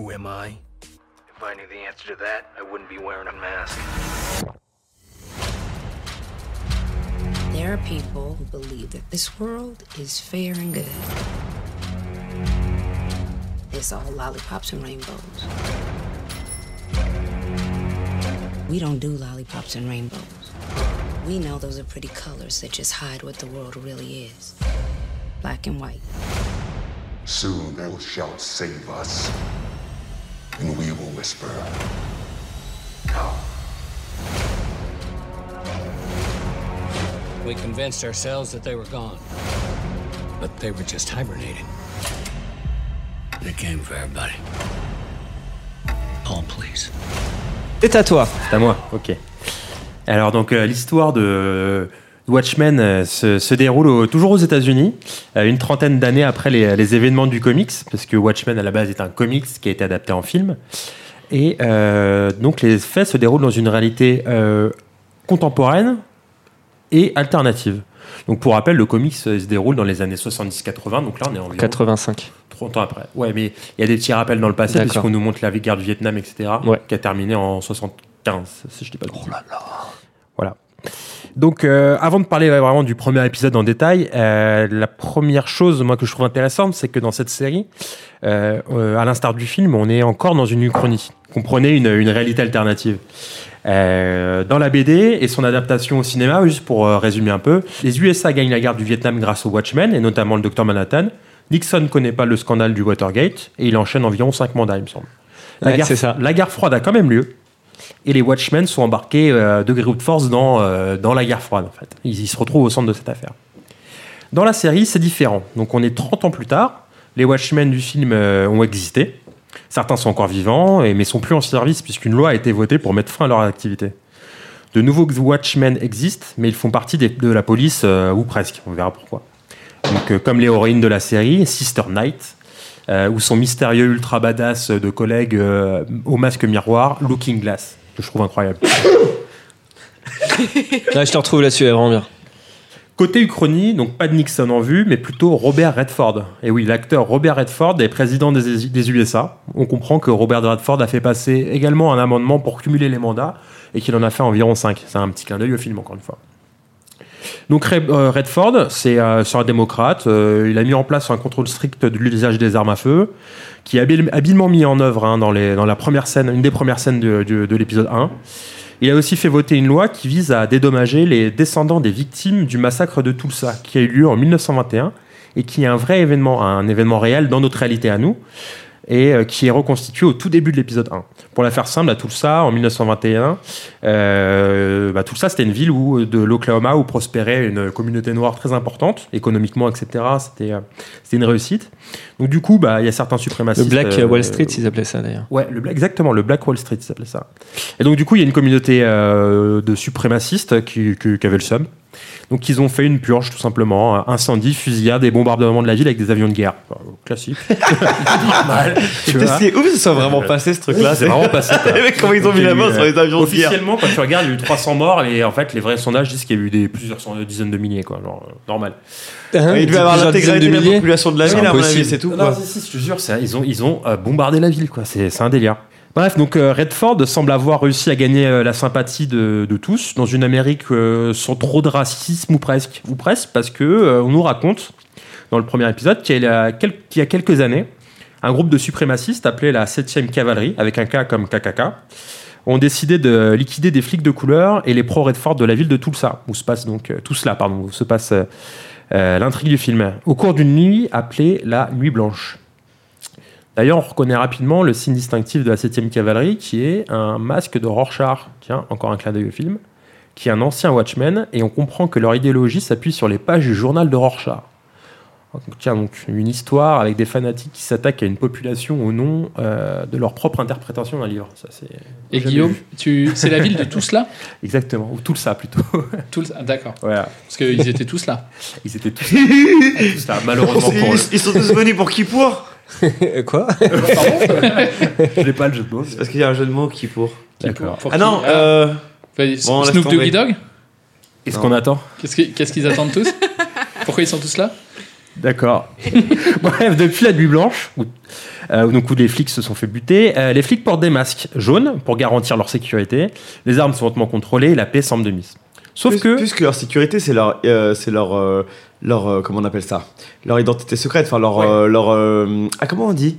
Who am I? If I knew the answer to that, I wouldn't be wearing a mask. There are people who believe that this world is fair and good. It's all lollipops and rainbows. We don't do lollipops and rainbows. We know those are pretty colors that just hide what the world really is black and white. Soon thou shalt save us, and we will whisper. We convinced ourselves that they were gone. But they were just hibernating. They came for everybody. All please. C'est à toi. C'est à moi, ok. Alors donc euh, l'histoire de Watchmen euh, se, se déroule au- toujours aux États-Unis, euh, une trentaine d'années après les, les événements du comics, parce que Watchmen à la base est un comics qui a été adapté en film. Et euh, donc les faits se déroulent dans une réalité euh, contemporaine et alternative. Donc pour rappel, le comics se déroule dans les années 70-80, donc là on est environ 85. 30 ans après. Ouais, mais il y a des petits rappels dans le passé, puisqu'on nous montre la guerre du Vietnam, etc., Ouais. qui a terminé en 75, si je dis pas de bêtises. Voilà. Donc, euh, avant de parler vraiment du premier épisode en détail, euh, la première chose, moi, que je trouve intéressante, c'est que dans cette série, euh, à l'instar du film, on est encore dans une uchronie. Comprenez une, une réalité alternative. Dans la BD et son adaptation au cinéma, juste pour résumer un peu, les USA gagnent la guerre du Vietnam grâce aux Watchmen et notamment le Docteur Manhattan. Nixon connaît pas le scandale du Watergate et il enchaîne environ 5 mandats, il me semble. La, Ouais, guerre, ça. la guerre froide a quand même lieu et les Watchmen sont embarqués euh, de gré force dans, euh, dans la guerre froide en fait. Ils, se retrouvent au centre de cette affaire. Dans la série, c'est différent. Donc on est 30 ans plus tard, les Watchmen du film euh, ont existé. Certains sont encore vivants, et, mais sont plus en service puisqu'une loi a été votée pour mettre fin à leur activité. De nouveaux Watchmen existent, mais ils font partie de la police, ou presque, on verra pourquoi. Donc, comme l'héroïne de la série, Sister Knight, euh, ou son mystérieux ultra badass de collègue euh, au masque miroir, Looking Glass, que je trouve incroyable. Là, je te retrouve là-dessus, elle est vraiment bien. Côté Uchronie, donc pas de Nixon en vue, mais plutôt Robert Redford. Et oui, l'acteur Robert Redford est président des, des USA. On comprend que Robert Redford a fait passer également un amendement pour cumuler les mandats et qu'il en a fait environ 5. C'est un petit clin d'œil au film, encore une fois. Donc euh, Redford, c'est euh, c'est un démocrate. Euh, il a mis en place un contrôle strict de l'usage des armes à feu, qui est habile- habilement mis en œuvre hein, dans, les, la première scène, une des premières scènes de, de- de l'épisode 1. Il a aussi fait voter une loi qui vise à dédommager les descendants des victimes du massacre de Tulsa, qui a eu lieu en 1921 et qui est un vrai événement, un événement réel dans notre réalité à nous, et euh, qui est reconstitué au tout début de l'épisode 1. Pour la faire simple, à Tulsa, en 1921, euh, bah, Tulsa, c'était une ville où, de l'Oklahoma où prospérait une communauté noire très importante, économiquement, etc. C'était euh, une réussite. Donc du coup, bah, il y a certains Le suprémacistes... Black euh, Wall Street, ils appelaient ça d'ailleurs. Ouais, le, Black- exactement, le Black Wall Street, ça s'appelait ça. Et donc, du coup, il y a une communauté euh, de suprémacistes qui, qui, qui avait le seum. Donc, ils ont fait une purge, tout simplement. Incendie, fusillade et bombardement de la ville avec des avions de guerre. Enfin, classique. Normal. C'est ouf que ça soit vraiment passé ce truc-là. C'est vraiment passé. comment ils ont mis la main sur les avions de guerre Officiellement, quand tu regardes, il y a eu 300 morts et en fait, les vrais sondages disent qu'il y a eu des plusieurs cent- dizaines de milliers, quoi. Genre, euh, normal. Hein, Il devait avoir l'intégralité de la population de la C'est ville, à mon avis, c'est tout. Non, quoi. non, si, si, je te jure, ils ont, ils ont euh, bombardé la ville, quoi. C'est c'est un délire. Bref, donc euh, Redford semble avoir réussi à gagner euh, la sympathie de, tous dans une Amérique euh, sans trop de racisme ou presque, ou presque, parce que on nous raconte dans le premier épisode, qui, est la- quel- qui il y a quelques années, un groupe de suprémacistes appelé la 7e cavalerie, avec un K comme KKK, ont décidé de liquider des flics de couleur et les pro-Redford de la ville de Tulsa, où se passe donc euh, Tulsa, pardon, où se passe l'intrigue du film, au cours d'une nuit appelée la Nuit Blanche. D'ailleurs, on reconnaît rapidement le signe distinctif de la 7e cavalerie, qui est un masque de Rorschach. Tiens, encore un clin d'œil au film. Qui est un ancien Watchman, et on comprend que leur idéologie s'appuie sur les pages du journal de Rorschach. Donc, tiens, donc une histoire avec des fanatiques qui s'attaquent à une population au nom euh, de leur propre interprétation d'un livre. Ça, c'est Et Guillaume, tu... c'est la ville de tous là Exactement, ou tout ça plutôt. Tous- ah, D'accord. Voilà. Parce qu'ils étaient tous là. Ils étaient tous, tous là, malheureusement pour Ils, eux. ils sont tous venus pour Kippour Quoi Je n'ai pas le jeu de mots. C'est parce qu'il y a un jeu de mots. D'accord. Pour Ah qui non, Ah. euh... Bon, Snoop. Doggy Dog Qu'est-ce qu'on attend Qu'est-ce qu'ils qu'est-ce qu'ils attendent tous Pourquoi ils sont tous là D'accord. Bref, depuis la nuit blanche, où, euh, donc où les flics se sont fait buter, euh, les flics portent des masques jaunes pour garantir leur sécurité. Les armes sont hautement contrôlées et la paix semble de mise. Sauf Plus- que Puisque leur sécurité, c'est leur, euh, c'est leur, euh, leur, euh, comment on appelle ça? Leur identité secrète, enfin leur, euh, leur, euh, ah comment on dit?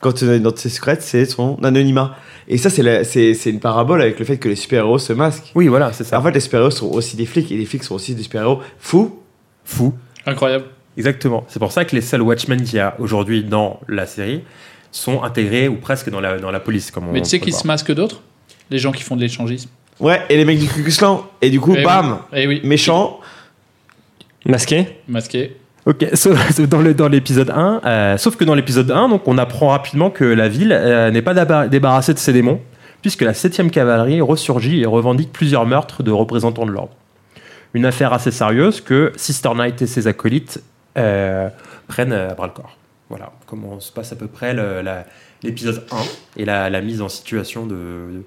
Quand tu as une identité secrète, c'est son anonymat. Et ça, c'est la- c'est c'est une parabole avec le fait que les super-héros se masquent. Oui, voilà, c'est ça. En fait, les super-héros sont aussi des flics et les flics sont aussi des super-héros fous. Fou. Incroyable. Exactement. C'est pour ça que les seuls Watchmen qu'il y a aujourd'hui dans la série sont intégrés ou presque dans la, dans la police. Comme Mais on tu sais qui se masquent d'autres Les gens qui font de l'échangisme. Ouais, et les mecs du Ku. Et du coup, Eh oui. bam Eh oui. Méchant. Masqué Masqué. Ok, sauf- dans le- dans l'épisode 1, euh, sauf que dans l'épisode 1, donc, on apprend rapidement que la ville euh, n'est pas d'aba- débarrassée de ses démons, puisque la 7e cavalerie ressurgit et revendique plusieurs meurtres de représentants de l'ordre. Une affaire assez sérieuse que Sister Knight et ses acolytes euh, prennent à bras le corps. Voilà comment se passe à peu près le- la- l'épisode 1 et la, la mise en situation de,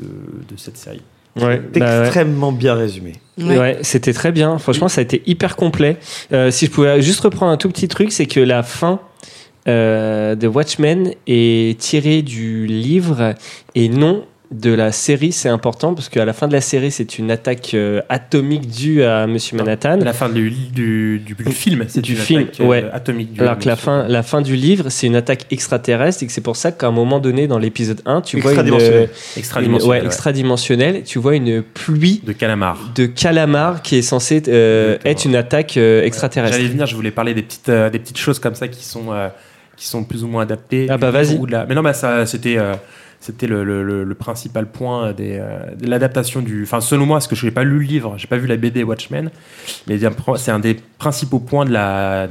de, de cette série. Ouais, bah ouais. extrêmement bien résumé. Ouais, c'était très bien. Franchement, ça a été hyper complet. Euh, si je pouvais juste reprendre un tout petit truc, c'est que la fin euh, de Watchmen est tirée du livre et non de la série. C'est important parce qu'à la fin de la série, c'est une attaque euh, atomique due à Monsieur Manhattan. La fin du, du, du, du film, c'est du une film, attaque, euh, atomique. du- Alors que la fin, la fin du livre, c'est une attaque extraterrestre et que c'est pour ça qu'à un moment donné, dans l'épisode 1, tu vois une, Extradimensionnelle. une- Extradimensionnelle, ouais, ouais. extradimensionnelle, tu vois une pluie de calamars. de calamars qui est censée euh, être une attaque euh, extraterrestre. J'allais venir, je voulais parler des petites, euh, des petites choses comme ça qui sont, euh, qui sont plus ou moins adaptées. Ah bah, vas-y. la- Mais non, bah, ça, c'était, euh, c'était le, principal point euh, de l'adaptation du. Enfin, selon moi, parce que je n'ai pas lu le livre, j'ai pas vu la BD Watchmen, mais c'est un des principaux points de la,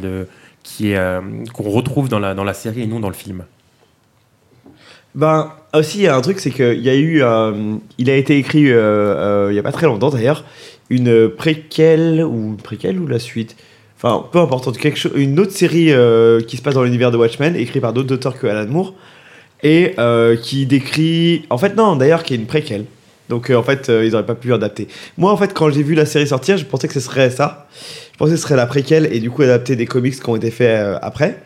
qui euh, qu'on retrouve dans la, dans la série et non dans le film. Ben, aussi, il y a un truc, c'est qu'il y a eu. euh, il a été écrit il y a pas très longtemps d'ailleurs, une préquelle, ou une préquelle ou la suite Enfin, peu importe, une autre série qui se passe dans l'univers de Watchmen, écrite par d'autres auteurs que Alan Moore, et euh, qui décrit. En fait, non, d'ailleurs, qui est une préquelle. Donc, euh, en fait, euh, ils n'auraient pas pu adapter. Moi, en fait, quand j'ai vu la série sortir, je pensais que ce serait ça. Je pensais que ce serait la préquelle et du coup adapter des comics qui ont été faits euh, après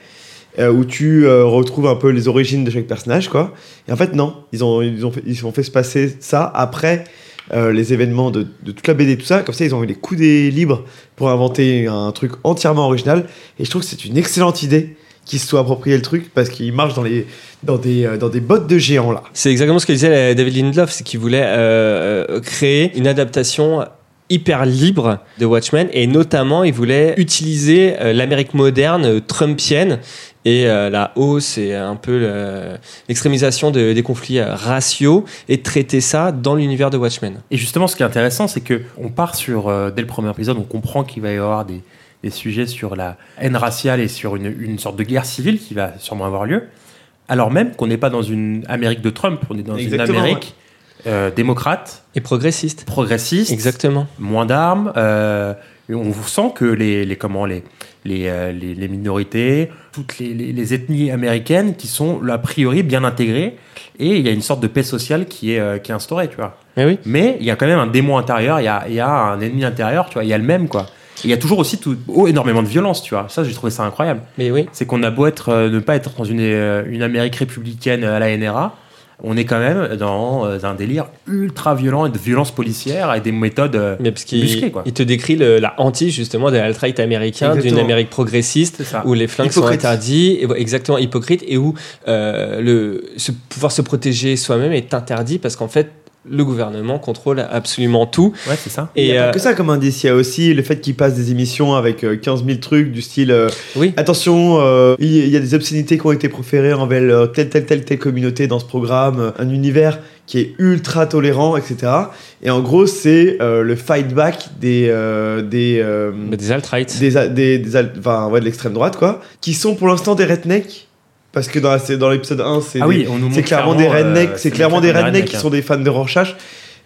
euh, où tu euh, retrouves un peu les origines de chaque personnage, quoi. Et en fait, non, ils ont, ils ont, fait, ils ont fait se passer ça après euh, les événements de, de toute la BD, tout ça. Comme ça, ils ont eu les coups des libres pour inventer un truc entièrement original. Et je trouve que c'est une excellente idée qu'ils se soient approprié le truc parce qu'il marche dans, les, dans, des, euh, dans des bottes de géants, là. C'est exactement ce que disait David Lindelof, c'est qu'il voulait euh, euh, créer une adaptation hyper libre de Watchmen et notamment il voulait utiliser euh, l'Amérique moderne trumpienne et euh, la hausse et un peu le- l'extrémisation de- des conflits raciaux et traiter ça dans l'univers de Watchmen. Et justement, ce qui est intéressant, c'est que on part sur, euh, dès le premier épisode, on comprend qu'il va y avoir des, des sujets sur la haine raciale et sur une, une sorte de guerre civile qui va sûrement avoir lieu, alors même qu'on n'est pas dans une Amérique de Trump, on est dans Exactement, une Amérique euh, démocrate, Et progressiste. progressiste, Exactement. moins d'armes. euh, on sent que les, les, comment, les, les, euh, les, les minorités, toutes les, les- les ethnies américaines qui sont a priori bien intégrées, et il y a une sorte de paix sociale qui est, qui est instaurée, tu vois. Mais oui. Mais il y a quand même un démon intérieur, il y a, il y a un ennemi intérieur, tu vois, il y a le même, quoi. Et Il y a toujours aussi tout, oh, énormément de violence, tu vois. Ça, j'ai trouvé ça incroyable. Mais oui. C'est qu'on a beau être, euh, ne pas être dans une, euh, une Amérique républicaine à la NRA, on est quand même dans euh, un délire ultra violent et de violence policière avec des méthodes euh, Mais parce qu'il quoi. il te décrit le- la hantise justement de l'alt-right américain, d'une. Amérique progressiste, où les flingues Hypocrite. sont interdits, et, exactement hypocrite, et où euh, le, se, pouvoir se protéger soi-même est interdit parce qu'en fait, le gouvernement contrôle absolument tout. Ouais, c'est ça. Il Et n'y a euh, pas que ça comme indice, il y a aussi le fait qu'il passe des émissions avec euh, 15 000 trucs du style euh, Oui. attention, euh, il il y a des obscénités qui ont été proférées envers euh, telle, telle, telle, telle communauté dans ce programme, euh, un univers qui est ultra tolérant, etc. Et en gros, c'est euh, le fight back des. euh, des, euh, des alt-right. des, des, des al- enfin, ouais, de l'extrême droite, quoi, qui sont pour l'instant des rednecks. Parce que dans, la- c'est- dans l'épisode 1, c'est Ah oui, nous c'est clairement des euh, rednecks, c'est clairement des rednecks qui sont des fans de Rorschach.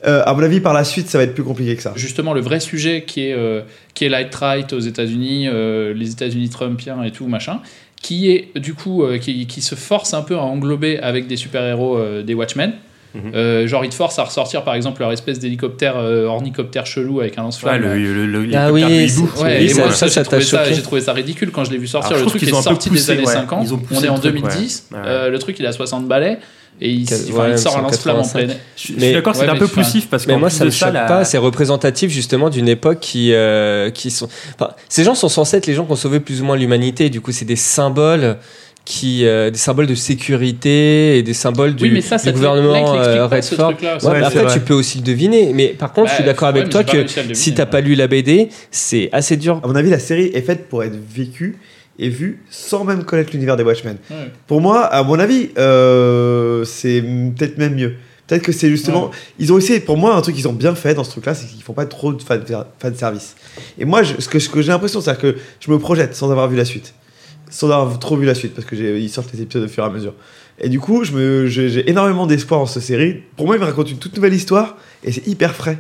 Euh, à mon avis, par la suite, ça va être plus compliqué que ça. Justement, le vrai sujet qui est, euh, qui est light-right aux États-Unis, euh, les États-Unis Trumpiens et tout, machin, qui est du coup, euh, qui, qui se force un peu à englober avec des super-héros euh, des Watchmen. Mhm. Euh, genre, ils te forcent à ressortir par exemple leur espèce d'hélicoptère, euh, ornicoptère chelou avec un Ouais, lance-flamme. le, le, le- Ah oui. Ouais, et ça- moi, ça, ça, ça j'ai trouvé ça, trouvé ridicule quand je l'ai vu sortir. Alors, le truc qu'ils est sorti des poussé, années ouais. 50. Ils ont poussé on est en truc, ouais. 2010. Ouais. euh, le truc, il a 60 balais. Et il, ouais, sort un 185. lance-flamme en pleine. Je suis je Mais- suis d'accord, c'est ouais, un mais peu poussif parce Mais qu'en moi, plus ça me choque la- pas. C'est représentatif justement d'une époque qui, euh, qui sont. Enfin, ces gens sont censés être les gens qui ont sauvé plus ou moins l'humanité. Du coup, c'est des symboles qui, euh, des symboles de sécurité et des symboles du, Oui, mais ça, du ça gouvernement euh, Redford. Ouais, après, tu peux aussi le deviner. Mais par contre, je suis Bah, d'accord avec toi que si t'as ouais. pas lu la BD, c'est assez dur. À mon avis, la série est faite pour être vécue et vue sans même connaître l'univers des Watchmen. Ouais. Pour moi, à mon avis, euh, c'est peut-être même mieux. Peut-être que c'est justement. Ouais. Ils ont essayé, pour moi, un truc qu'ils ont bien fait dans ce truc-là, c'est qu'ils font pas trop de fan, fan service. Et moi, je- ce que, ce que j'ai l'impression, c'est que je me projette sans avoir vu la suite. Sans avoir trop vu la suite, parce que j'ai- ils sortent les épisodes au fur et à mesure. Et du coup, je me- j'ai énormément d'espoir en cette série. Pour moi, ils me racontent une toute nouvelle histoire et c'est hyper frais.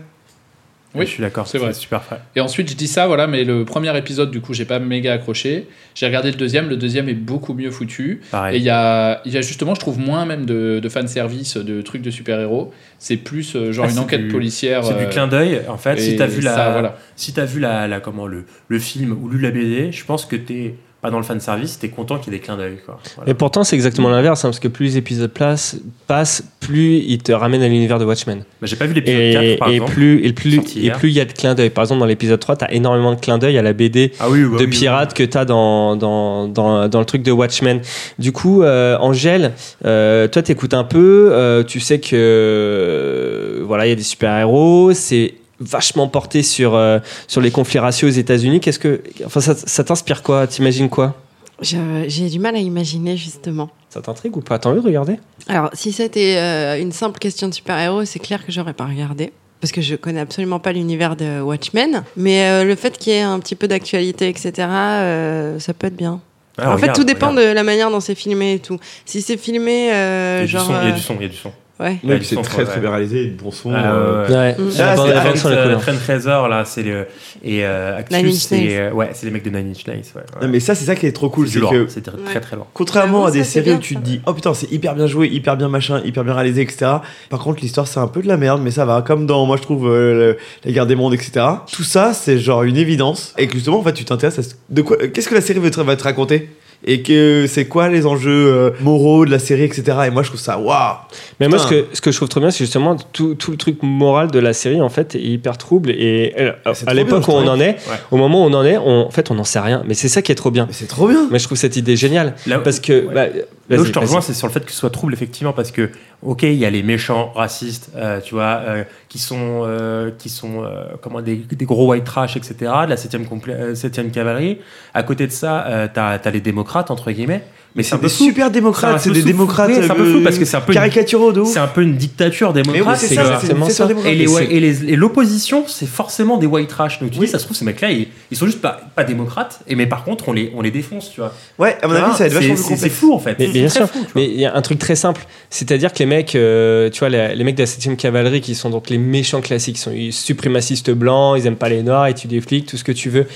Oui, je suis d'accord, c'est vrai. super frais. Et ensuite, je dis ça, voilà, mais le premier épisode, du coup, j'ai pas méga accroché. J'ai regardé le deuxième, le deuxième est beaucoup mieux foutu. Pareil. Et il y a, il y a justement, je trouve, moins même de, de fanservice, de trucs de super-héros. C'est plus euh, genre Ah, une enquête du- policière. C'est euh, du clin d'œil. En fait, si t'as vu la, ça, voilà. si t'as vu la, la- comment le, le film ou lu la BD, je pense que t'es pas dans le fan service, t'es content qu'il y ait des clins d'œil. quoi. Voilà. Et pourtant, c'est exactement l'inverse, hein, parce que plus les épisodes place- passent, plus ils te ramènent à l'univers de Watchmen. Bah, j'ai pas vu l'épisode Et, 4, par et exemple, plus et plus il y a de clins d'œil. Par exemple, dans l'épisode 3, tu as énormément de clins d'œil à la BD Ah oui, bah de oui, pirates que tu as dans, dans, dans, dans le truc de Watchmen. Du coup, euh, Angèle, euh, toi, t'écoutes un peu, euh, tu sais que voilà, il y a des super-héros, c'est vachement porté sur, euh, sur les conflits raciaux aux États-Unis. Qu'est-ce que, enfin, ça, ça t'inspire quoi? T'imagines quoi? Je- J'ai du mal à imaginer justement. Ça t'intrigue ou pas? T'as envie de regarder Alors, si c'était euh, une simple question de super-héros, c'est clair que j'aurais pas regardé. Parce que je connais absolument pas l'univers de Watchmen. Mais euh, le fait qu'il y ait un petit peu d'actualité, etc., euh, ça peut être bien. Ah, en regarde, fait, tout dépend regarde. de la manière dont c'est filmé et tout. Si c'est filmé, euh, Il y a du genre. il y a du son, il y a du son. Ouais. Il y a Oui, c'est très très bien réalisé, et de bon son. Ah, euh, ouais, ouais. Ouais. Mm. La Là, c'est Trent. Trent Fraser, là, c'est le. Et euh, Actus, c'est euh, ouais, c'est les mecs de Nine Inch Nails. Ouais, ouais. Non, mais ça, c'est ça qui est trop cool. C'est que c'est très Ouais. très lourd. Contrairement à des ça, c'est séries où tu te ça. dis oh putain c'est hyper bien joué, hyper bien machin, hyper bien réalisé, etc. Par contre l'histoire c'est un peu de la merde, mais ça va. Comme dans moi je trouve euh, la guerre des mondes, etc. Tout ça c'est genre une évidence et que justement en fait tu t'intéresses à ce- de quoi, qu'est-ce que la série va te raconter? Et que c'est quoi les enjeux euh, moraux de la série, etc. Et moi je trouve ça waouh. Mais moi, ce que, ce que je trouve trop bien, c'est justement tout, tout le truc moral de la série, en fait, est hyper trouble. Et euh, à l'époque où on en est, Ouais. au moment où on en est, on, en fait, on n'en sait rien. Mais c'est ça qui est trop bien. Mais c'est trop bien. Mais je trouve cette idée géniale. Là- parce que. ouais. bah, Là où je te rejoins, c'est sur le fait que ce soit trouble, effectivement, parce que, ok, il y a les méchants racistes, euh, tu vois, euh, qui sont, euh, qui sont comment, des, gros white trash, etc., de la 7ème, cavalerie. À côté de ça, euh, t'as as les démocrates, entre guillemets. Mais c'est C'est un peu des super démocrates, c'est des démocrates. C'est un peu fou euh, parce que c'est un peu une- caricaturaux de. C'est un peu une dictature démocrate. c'est ça, ça. Et, les, les- l'opposition, c'est forcément des white trash. Donc tu Oui. dis, ça se trouve, ces mecs-là, ils, ils sont juste pas, pas démocrates, et, mais par contre, on les, on les défonce, tu vois. Ouais, à mon avis ça va être vachement c'est- fou, en fait. Mais, bien sûr, mais il y a un truc très simple, c'est-à-dire que les mecs, euh, tu vois, les, les mecs de la 7ème cavalerie qui sont donc les méchants classiques, sont ils- suprémacistes blancs, ils aiment pas les noirs, ils tuent des flics, tout ce que tu veux.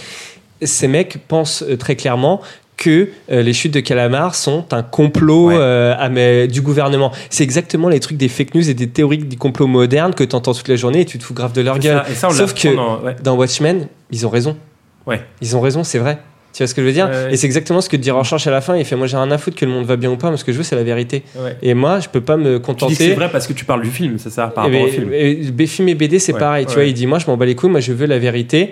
Ces mecs pensent euh, très clairement que euh, les chutes de calamar sont un complot Ouais. euh, à du gouvernement. C'est exactement les trucs des fake news et des théories du complot moderne que tu entends toute la journée et tu te fous grave de leur gueule. ça, et ça, on Sauf que dans- ouais. dans Watchmen, ils ont raison. Ouais. Ils ont raison, c'est vrai. Tu vois ce que je veux dire? Ouais. Et c'est exactement ce que dit Rorschach à la fin. Il fait Moi, j'ai rien à foutre que le monde va bien ou pas, mais ce que je veux, c'est la vérité. Et moi, je peux pas me contenter. c'est vrai parce que tu parles du film, c'est ça, par Eh rapport ben, au film. et- et film et BD, c'est pareil. Tu vois, il dit Moi, je m'en bats les couilles, moi, je veux la vérité.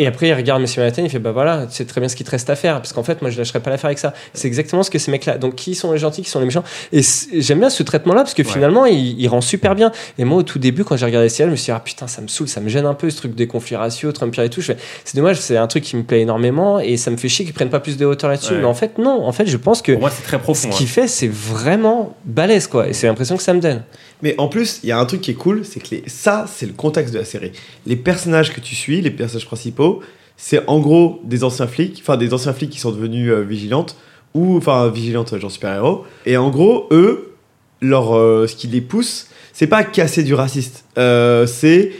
Et après, il regarde Monsieur Manhattan, il fait Bah voilà, c'est très bien ce qu'il te reste à faire. Parce qu'en fait, moi, je lâcherai pas l'affaire avec ça. C'est exactement ce que ces mecs-là. Donc, qui sont les gentils, qui sont les méchants Et j'aime bien ce traitement-là parce que Ouais. finalement, il, il rend super bien. Et moi, au tout début, quand j'ai regardé série, je me suis dit Ah putain, ça me saoule, ça me gêne un peu ce truc des conflits raciaux, Trump et tout. C'est dommage, c'est un truc qui me plaît énormément et ça me fait chier qu'ils prennent pas plus de hauteur là-dessus. Ouais. Mais en fait, non. En fait, je pense que Pour moi, c'est très profond. ce qu'il hein. fait, c'est vraiment balèze, quoi. Et c'est l'impression que ça me donne. Mais en plus, il y a un truc qui est cool, c'est que les... ça, c'est le contexte de la série. Les personnages que tu suis, les personnages principaux, c'est en gros des anciens flics, enfin des anciens flics qui sont devenus euh, vigilantes, ou enfin vigilantes, euh, genre super-héros. Et en gros, eux, leur, euh, ce qui les pousse, c'est pas casser du raciste, euh, c'est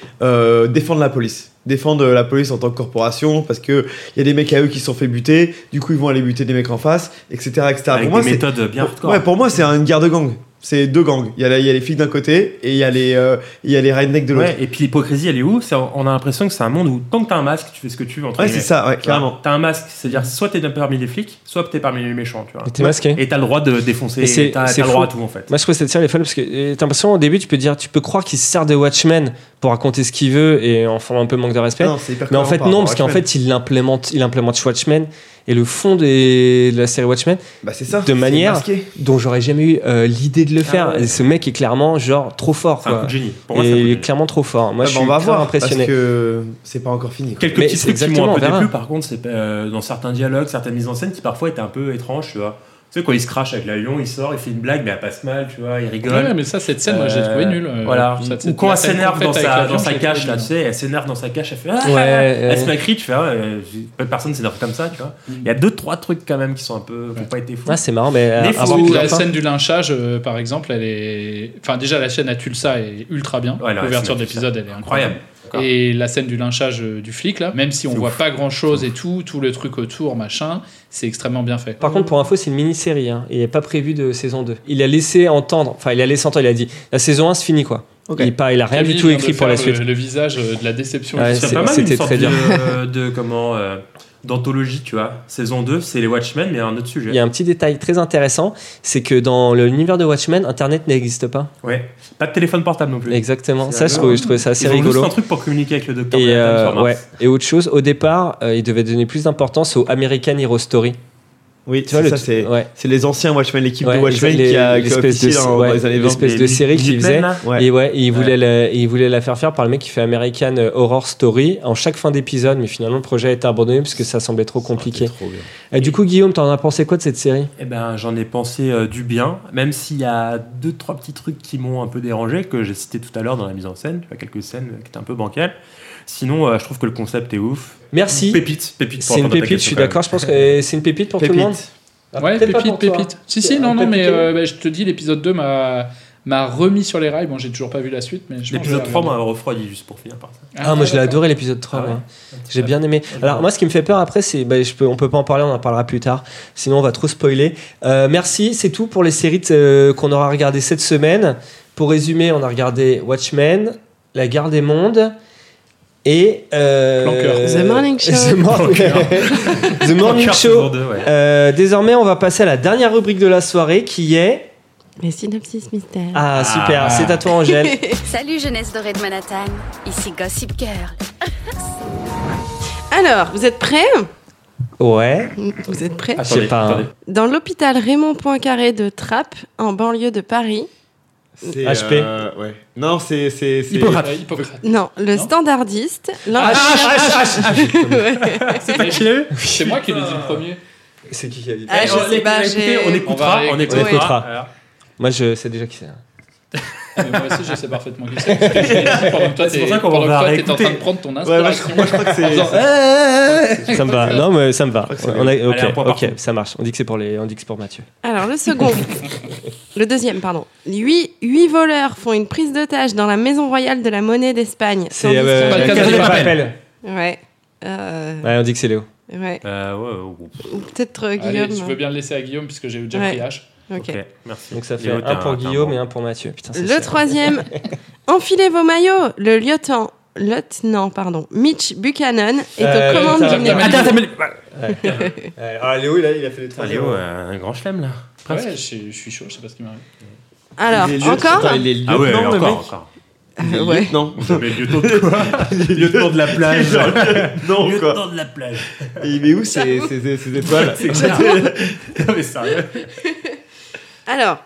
défendre la police. Défendre la police en tant que corporation, parce qu'il y a des mecs à eux qui se sont fait buter, du coup ils vont aller buter des mecs en face, etc. etc. Avec pour moi, des c'est- méthodes bien pour- hardcore. Ouais, pour moi, c'est une guerre de gang. C'est deux gangs. Il y, a la- il y a les flics d'un côté et il y a les, euh, il y a les rednecks de l'autre. Ouais, et puis l'hypocrisie, elle est où? On a l'impression que c'est un monde où tant que t'as un masque, tu fais ce que tu veux. entre Ouais, guillemets. c'est ça, ouais, carrément. T'as un masque, c'est-à-dire soit t'es parmi les flics, soit t'es parmi les méchants. Tu vois. Et t'es masqué. Et t'as le droit de défoncer. Et c'est T'as le droit à tout en fait. Moi, je trouve cette série est folle parce que t'as l'impression au début, tu peux dire, tu peux croire qu'il se sert de Watchmen pour raconter ce qu'il veut et en faisant un peu manque de respect. Non, c'est hyper Mais en fait, non, parce qu'en fait, il implémente, il implémente Watchmen et le fond des- de la série Watchmen Bah, c'est ça. de c'est manière masqué. dont j'aurais jamais eu euh, l'idée de le faire. ouais. Et ce mec est clairement genre trop fort. C'est un coup de génie. Pour moi, et c'est un coup de il est génie. clairement trop fort. Moi, Ah, je bah, suis on va voir impressionné. parce que c'est pas encore fini. quoi. Quelques Mais petits trucs qui m'ont un peu déplu, par contre, c'est euh, dans certains dialogues, certaines mises en scène qui parfois étaient un peu étranges, tu vois. Tu sais, quand il se crache avec l'avion, il sort, il fait une blague, mais elle passe mal, tu vois, il rigole. Ouais, mais ça, cette scène, moi, j'ai Euh, trouvé nulle. euh, voilà. cette- Ou quand elle scène s'énerve dans sa, dans sa cache, là, tu sais, elle s'énerve dans sa cache, elle fait. Ah, Ouais, elle ouais. se met à crier, tu fais. Ah, euh, personne s'énerve comme ça, tu vois. Il y a deux, trois trucs quand même qui sont un peu. qui n'ont pas été fous. Ah, c'est marrant, mais euh, Les fous, la scène du lynchage, euh, par exemple, elle est. Enfin, déjà, la chaîne à Tulsa est ultra bien. Ouais, L'ouverture scène de l'épisode, elle est Incroyable. Et la scène du lynchage euh, du flic, là, même si on voit ouf. pas grand chose et tout, tout le truc autour, machin, c'est extrêmement bien fait. Par contre, pour info, c'est une mini-série. Hein. Il n'est pas prévu de saison 2. Il a laissé entendre, enfin, il a laissé entendre, il a dit la saison 1 se finit quoi. Il, pas, il a rien du tout écrit pour la suite. Le, le visage euh, de la déception. Ouais, C'est c'est- pas mal c'était très dur. de, de comment euh, d'anthologie, tu vois. Saison 2, c'est les Watchmen, mais un autre sujet. Il y a un petit détail très intéressant, c'est que dans l'univers de Watchmen, Internet n'existe pas. Ouais. Pas de téléphone portable non plus. Exactement. Ça, je trouvais, je trouvais ça assez Ils ont rigolo. juste un truc pour communiquer avec le docteur Et, euh, ouais. et autre chose, au départ, euh, il devait donner plus d'importance au American Hero Story. Oui, Tu vois, c'est le- ça, c'est ouais. c'est les anciens Watchmen, l'équipe Ouais, de Watchmen les- qui a l'espèce de, officié dans, ouais, les années 20. l'espèce de série qu'il Minutemen, faisait. là Ouais. Et ouais, et il, Ouais. voulait la, il voulait la faire faire par le mec qui fait American Horror Story en chaque fin d'épisode, mais finalement le projet a été abandonné parce que ça semblait trop compliqué. Trop. Et du coup, Guillaume, t'en as pensé quoi de cette série? Eh ben, j'en ai pensé euh, du bien, même s'il y a deux, trois petits trucs qui m'ont un peu dérangé, que j'ai cité tout à l'heure dans la mise en scène, tu vois, quelques scènes qui étaient un peu bancales. Sinon, euh, je trouve que le concept est ouf. Merci. Pépite, pépite. C'est une pépite, je suis d'accord. Je pense que c'est une pépite pour tout le monde. Pépite. Ah, Ouais, pépite, pépite. Si, si, non, Un non, peu mais euh, bah, je te dis, l'épisode 2 m'a m'a remis sur les rails. Bon, j'ai toujours pas vu la suite, mais je L'épisode vais 3 m'a refroidi, juste pour finir par ça. Ah, moi je l'ai adoré l'épisode 3. Ah ouais. J'ai bien aimé. Alors moi ce qui me fait peur après c'est bah, je peux on peut pas en parler, on en parlera plus tard. Sinon on va trop spoiler. Euh, merci, c'est tout pour les séries euh, qu'on aura regardées cette semaine. Pour résumer, on a regardé Watchmen, La Guerre des Mondes et euh, Planqueur. The Morning Show. The Morning, The Morning Planqueur, Show. saison deux, ouais. Euh, désormais, on va passer à la dernière rubrique de la soirée qui est Les synopsis mystères. ah super, Ah. c'est à toi Angèle. Salut jeunesse dorée de Manhattan, ici Gossip Girl. Alors, vous êtes prêts? Ouais. Vous êtes prêts? Je sais pas. hein. attendez. Dans l'hôpital Raymond Poincaré de Trappes, en banlieue de Paris, HP. euh, ouais. Non, c'est. Hippocrate. Euh, Hippocrate. non, le Non standardiste, Ah. C'est moi qui l'ai dit le premier. C'est qui qui a dit Ah, je Eh, sais pas, écoutez, j'ai- on écoutera, On va on réécouter. écoutera. Ouais. Alors, Moi je sais déjà qui c'est. Mais moi aussi, je sais parfaitement qui c'est. parce que je l'ai dit pendant que toi, C'est pour t'es- ça qu'on pendant que va toi, t'étais en train de prendre ton Ouais, moi, je, inspiration. moi, je crois que c'est. Ça me va. Non, mais ça me va. crois que c'est On a, Allez, un ok, point ok, partout. ça marche. On dit que c'est pour les, on dit que c'est pour Mathieu. Alors, le second. le deuxième, pardon. Huit, huit voleurs font une prise d'otage dans la maison royale de la monnaie d'Espagne. C'est Tandis euh, que- Pas le cas Casa de de Papel. Papel. Ouais. Euh, Ouais, on dit que c'est Léo. ouais. euh, ouais, ouais, Ou peut-être euh, Allez, Guillaume. je veux bien le laisser à Guillaume puisque j'ai déjà Ouais. pris H. Ok. ok, merci. Donc ça fait Léo, un pour Guillaume bon. et un pour Mathieu. Putain, Le cher. troisième. Enfilez vos maillots. Le lieutenant lieutenant, pardon, Mitch Buchanan est Euh, aux commandes Tom- équipe. Attends, attends, mais- Ouais. Ouais, ah, Léo, là, il a fait le Ah, trajet. Léo, euh, un grand chelem là. Presque. Ouais, je, je suis chaud, je sais pas ce qui m'arrive. Alors, encore Attends, il est Ah ouais, encore, est Ouais. lieutenant. Mais lieutenant de quoi Lieutenant de la plage. Genre, lieutenant, quoi. de la plage. Et il met où ces, ces étoiles C'est clair. non mais sérieux. Alors,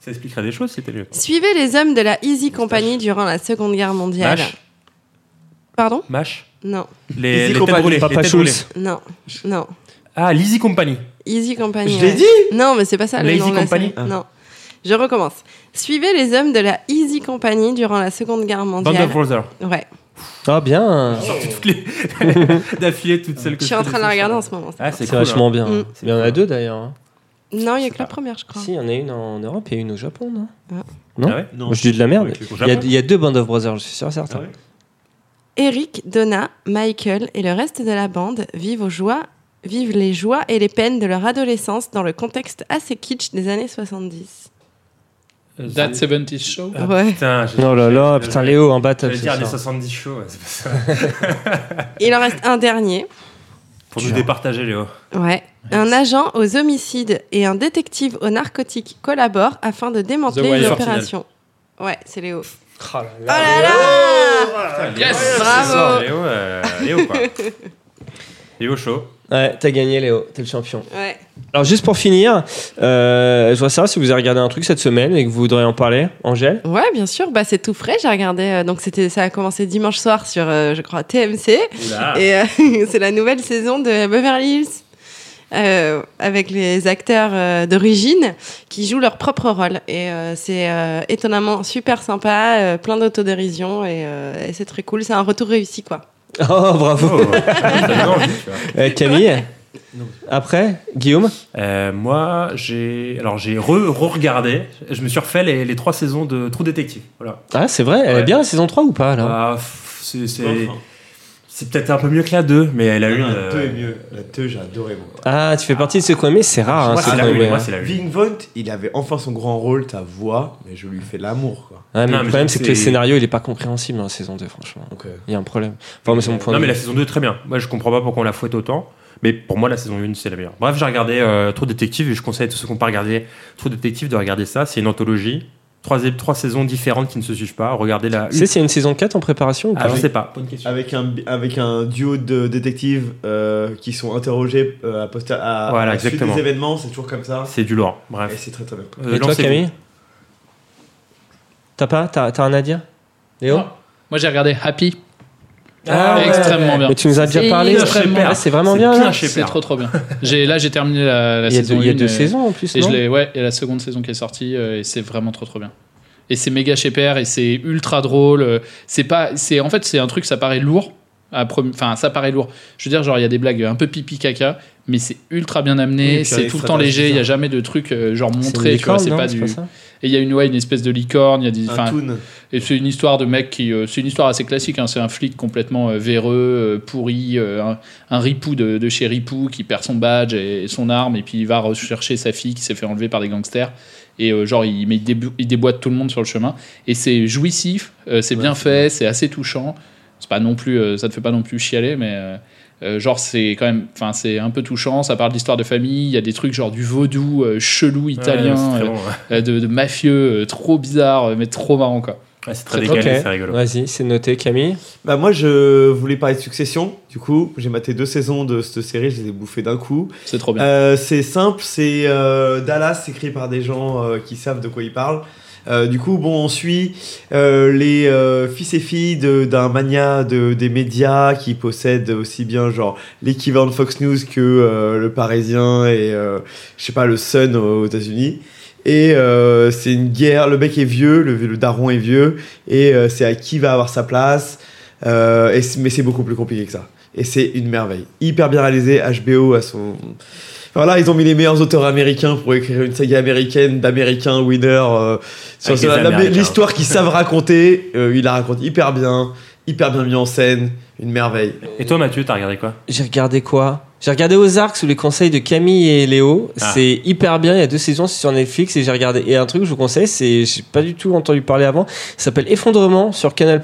Ça expliquerait des choses, c'était lieutenant. suivez les hommes de la Easy Company durant la Seconde Guerre mondiale. Mash Pardon? Mash Non, Les, Easy les têtes Company, brûlées, Papa les têtes Schultz. non, non. Ah, l'Easy Company. Easy Company. Je l'ai ouais. dit Non, mais c'est pas ça le Lazy nom de la Company série. Non. Je recommence. Suivez les hommes de la Easy Company durant la Seconde Guerre Band mondiale. of Brothers. Ouais. Ah, bien. Sorti toutes les. D'affilée, toutes celles que Je suis en train de la regarder en ce moment. Ah, c'est C'est cool, vachement hein. bien. Mm. Il y en a deux d'ailleurs. hein. Non, il y a que la première, je crois. Si, il y en a une en Europe et une au Japon, non Ah. Non Ah ouais Moi, Je dis de la merde. Il y, a, y deux Band of Brothers, je suis sûr, certain. Ah ouais Eric, Donna, Michael et le reste de la bande vivent aux joies, vivent les joies et les peines de leur adolescence dans le contexte assez kitsch des années 70. Euh, That c'est- 70 Show Ah, Ouais. Putain, j'ai- Oh là là, putain, Léo, battle. J'allais ce dire des soir. 70 shows, ouais, c'est pas ça. Il en reste un dernier. Pour nous départager, Léo. Ouais. Un agent aux homicides et un détective aux narcotiques collaborent afin de démanteler l'opération. Ouais, c'est Léo. Oh là Oh là. là là Yes Bravo Léo, euh, Léo, quoi. Léo chaud. Ouais, t'as gagné, Léo. T'es le champion. Ouais. Alors, juste pour finir, euh, je voudrais savoir si vous avez regardé un truc cette semaine et que vous voudriez en parler. Angèle Ouais, bien sûr. Bah, c'est tout frais. J'ai regardé. euh, donc, c'était, ça a commencé dimanche soir sur, euh, je crois, TMC. Oula. Et euh, c'est la nouvelle saison de Beverly Hills. Euh, avec les acteurs euh, d'origine qui jouent leur propre rôle. Et euh, c'est euh, étonnamment super sympa, euh, plein d'autodérision et, euh, et c'est très cool. C'est un retour réussi, quoi. Oh, bravo. Oh, Camille Après Guillaume Euh, moi, j'ai alors j'ai re- re-regardé. je me suis refait les, les trois saisons de Trou Détective. Voilà. Ah, c'est vrai Elle est Ouais. bien la saison 3 ou pas là? Bah, c'est c'est Enfin. C'est peut-être un peu mieux que la 2, mais elle a eu. La euh, 2 est mieux. La 2, j'ai adoré, moi. Ah, tu fais partie de ceux qui ont aimé C'est rare, hein, Moi, ceux c'est la ont 1, aimé, moi, hein. c'est la 1. Ving il avait enfin son grand rôle, ta voix, mais je lui fais l'amour, quoi. Mais Non, le mais problème, c'est- que le scénario, il est pas compréhensible dans la saison 2, franchement. Il y a un problème. Enfin, c'est mon point Non, mais la saison 2 est très bien. Moi, je comprends pas pourquoi on la fouette autant. Mais pour moi, la saison 1, c'est la meilleure. Bref, j'ai regardé euh, Trou Détective et je conseille à tous ceux qui n'ont pas regardé Trou Détective de regarder ça. C'est une anthologie. Trois, trois saisons différentes qui ne se suivent pas. Regardez la. Tu sais s'il y a une saison 4 en préparation ou Ah, pas je sais pas. Avec un, avec un duo de détectives euh, qui sont interrogés euh, à, posta- à, Voilà, à la suite des événements, c'est toujours comme ça. C'est du lourd. Et Bref. c'est très très bien. Euh, Et toi. Camille? T'as pas? T'as t'as rien à dire? Léo? Moi, j'ai regardé Happy. Ah ouais. extrêmement bien. Mais tu nous as déjà C'est parlé. Ah, c'est vraiment C'est bien. C'est trop trop bien. J'ai là j'ai terminé la, la Il saison deux, il y a 1, deux et- saisons en plus. Et je non ouais, et la seconde saison qui est sortie euh, et c'est vraiment trop trop bien. Et c'est méga chez Père et c'est ultra drôle, euh, c'est pas c'est en fait c'est un truc ça paraît lourd enfin ça paraît lourd. Je veux dire genre il y a des blagues un peu pipi caca mais c'est ultra bien amené, c'est tout le temps léger, il y a jamais de trucs euh, genre montrés, tu vois, c'est pas du pas ça? Et il y a une, ouais, une espèce de licorne, il y a des Un enfin, toon. et c'est une histoire de mec qui. euh, c'est une histoire assez classique. hein, c'est un flic complètement euh, véreux, euh, pourri, euh, un, un ripou de, de chez Ripou qui perd son badge et, et son arme, et puis il va rechercher sa fille qui s'est fait enlever par des gangsters. Et euh, genre, il, mais il, déboîte tout le monde sur le chemin. Et c'est jouissif, euh, c'est bien fait, c'est assez touchant. C'est pas non plus, euh, ça te fait pas non plus chialer, mais. euh, euh, genre c'est quand même enfin c'est un peu touchant ça parle d'histoire de famille il y a des trucs genre du vaudou euh, chelou italien euh, bon, ouais. euh, de, de mafieux euh, trop bizarre mais trop marrant quoi Ouais, c'est très décalé, c'est rigolo. Vas-y, c'est noté, Camille. Bah moi je voulais parler de Succession, du coup j'ai maté deux saisons de cette série, je les ai bouffées d'un coup. c'est trop bien Euh, c'est simple, c'est euh, Dallas écrit par des gens euh, qui savent de quoi ils parlent. Euh, du coup, bon, on suit euh, les euh, fils et filles d'un mania de, des médias qui possède aussi bien genre l'équivalent de Fox News que le Parisien et je sais pas le Sun aux États-Unis. Et euh, c'est une guerre. Le mec est vieux, le, le daron est vieux, et euh, c'est à qui va avoir sa place. Euh, et mais c'est beaucoup plus compliqué que ça. Et c'est une merveille. Hyper bien réalisé. HBO à son. Voilà, ils ont mis les meilleurs auteurs américains pour écrire une saga américaine d'américains winners euh, sur l'histoire qu'ils savent raconter. Euh, ils la racontent hyper bien, hyper bien mis en scène, une merveille. Et toi, Mathieu, t'as regardé quoi? J'ai regardé quoi? J'ai regardé Ozark sous les conseils de Camille et Léo. Ah. C'est hyper bien. Il y a deux saisons c'est sur Netflix et j'ai regardé. Et un truc que je vous conseille, c'est j'ai pas du tout entendu parler avant. Ça s'appelle Effondrement sur Canal+.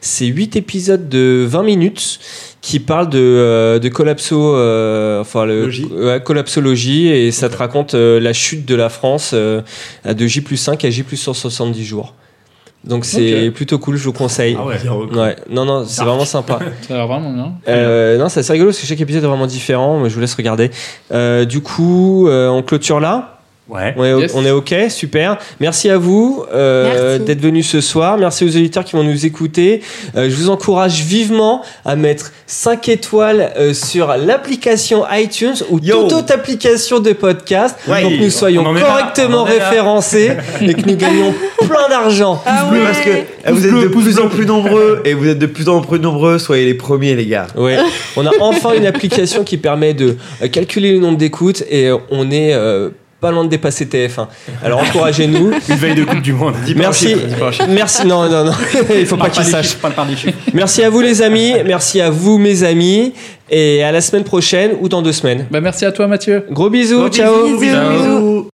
C'est 8 épisodes de 20 minutes qui parlent de, euh, de collapso, euh, enfin le ouais, collapsologie et ça te raconte euh, la chute de la France euh, de J plus 5 à J plus 170 jours. Donc c'est plutôt cool, je vous conseille. Ah ouais. Ouais. Non, non, c'est vraiment sympa. Ça a l'air vraiment bien. Euh, non, c'est assez rigolo parce que chaque épisode est vraiment différent, mais je vous laisse regarder. Euh, du coup, euh, on clôture là. Ouais. On est, Yes. on est OK, super. Merci à vous euh, d'être venus ce soir. Merci aux auditeurs qui vont nous écouter. Euh, je vous encourage vivement à mettre 5 étoiles euh, sur l'application iTunes ou toute autre application de podcast Ouais. pour que nous soyons correctement référencés et que nous gagnions plein d'argent. Ah ouais. parce que vous êtes de plus en plus nombreux et vous êtes de plus en plus nombreux, soyez les premiers les gars. Ouais. On a enfin une application qui permet de euh, calculer le nombre d'écoutes et euh, on est euh, pas loin de dépasser TF1. Alors encouragez-nous. Une veille de Coupe du Monde. Merci. Merci. Non, non, non. Il faut pas qu'ils sachent. Merci à vous les amis. Merci à vous mes amis. Et à la semaine prochaine ou dans deux semaines. Bah, merci à toi, Mathieu. Gros bisous. Gros ciao. bisous, Bisous, bisous. bisous.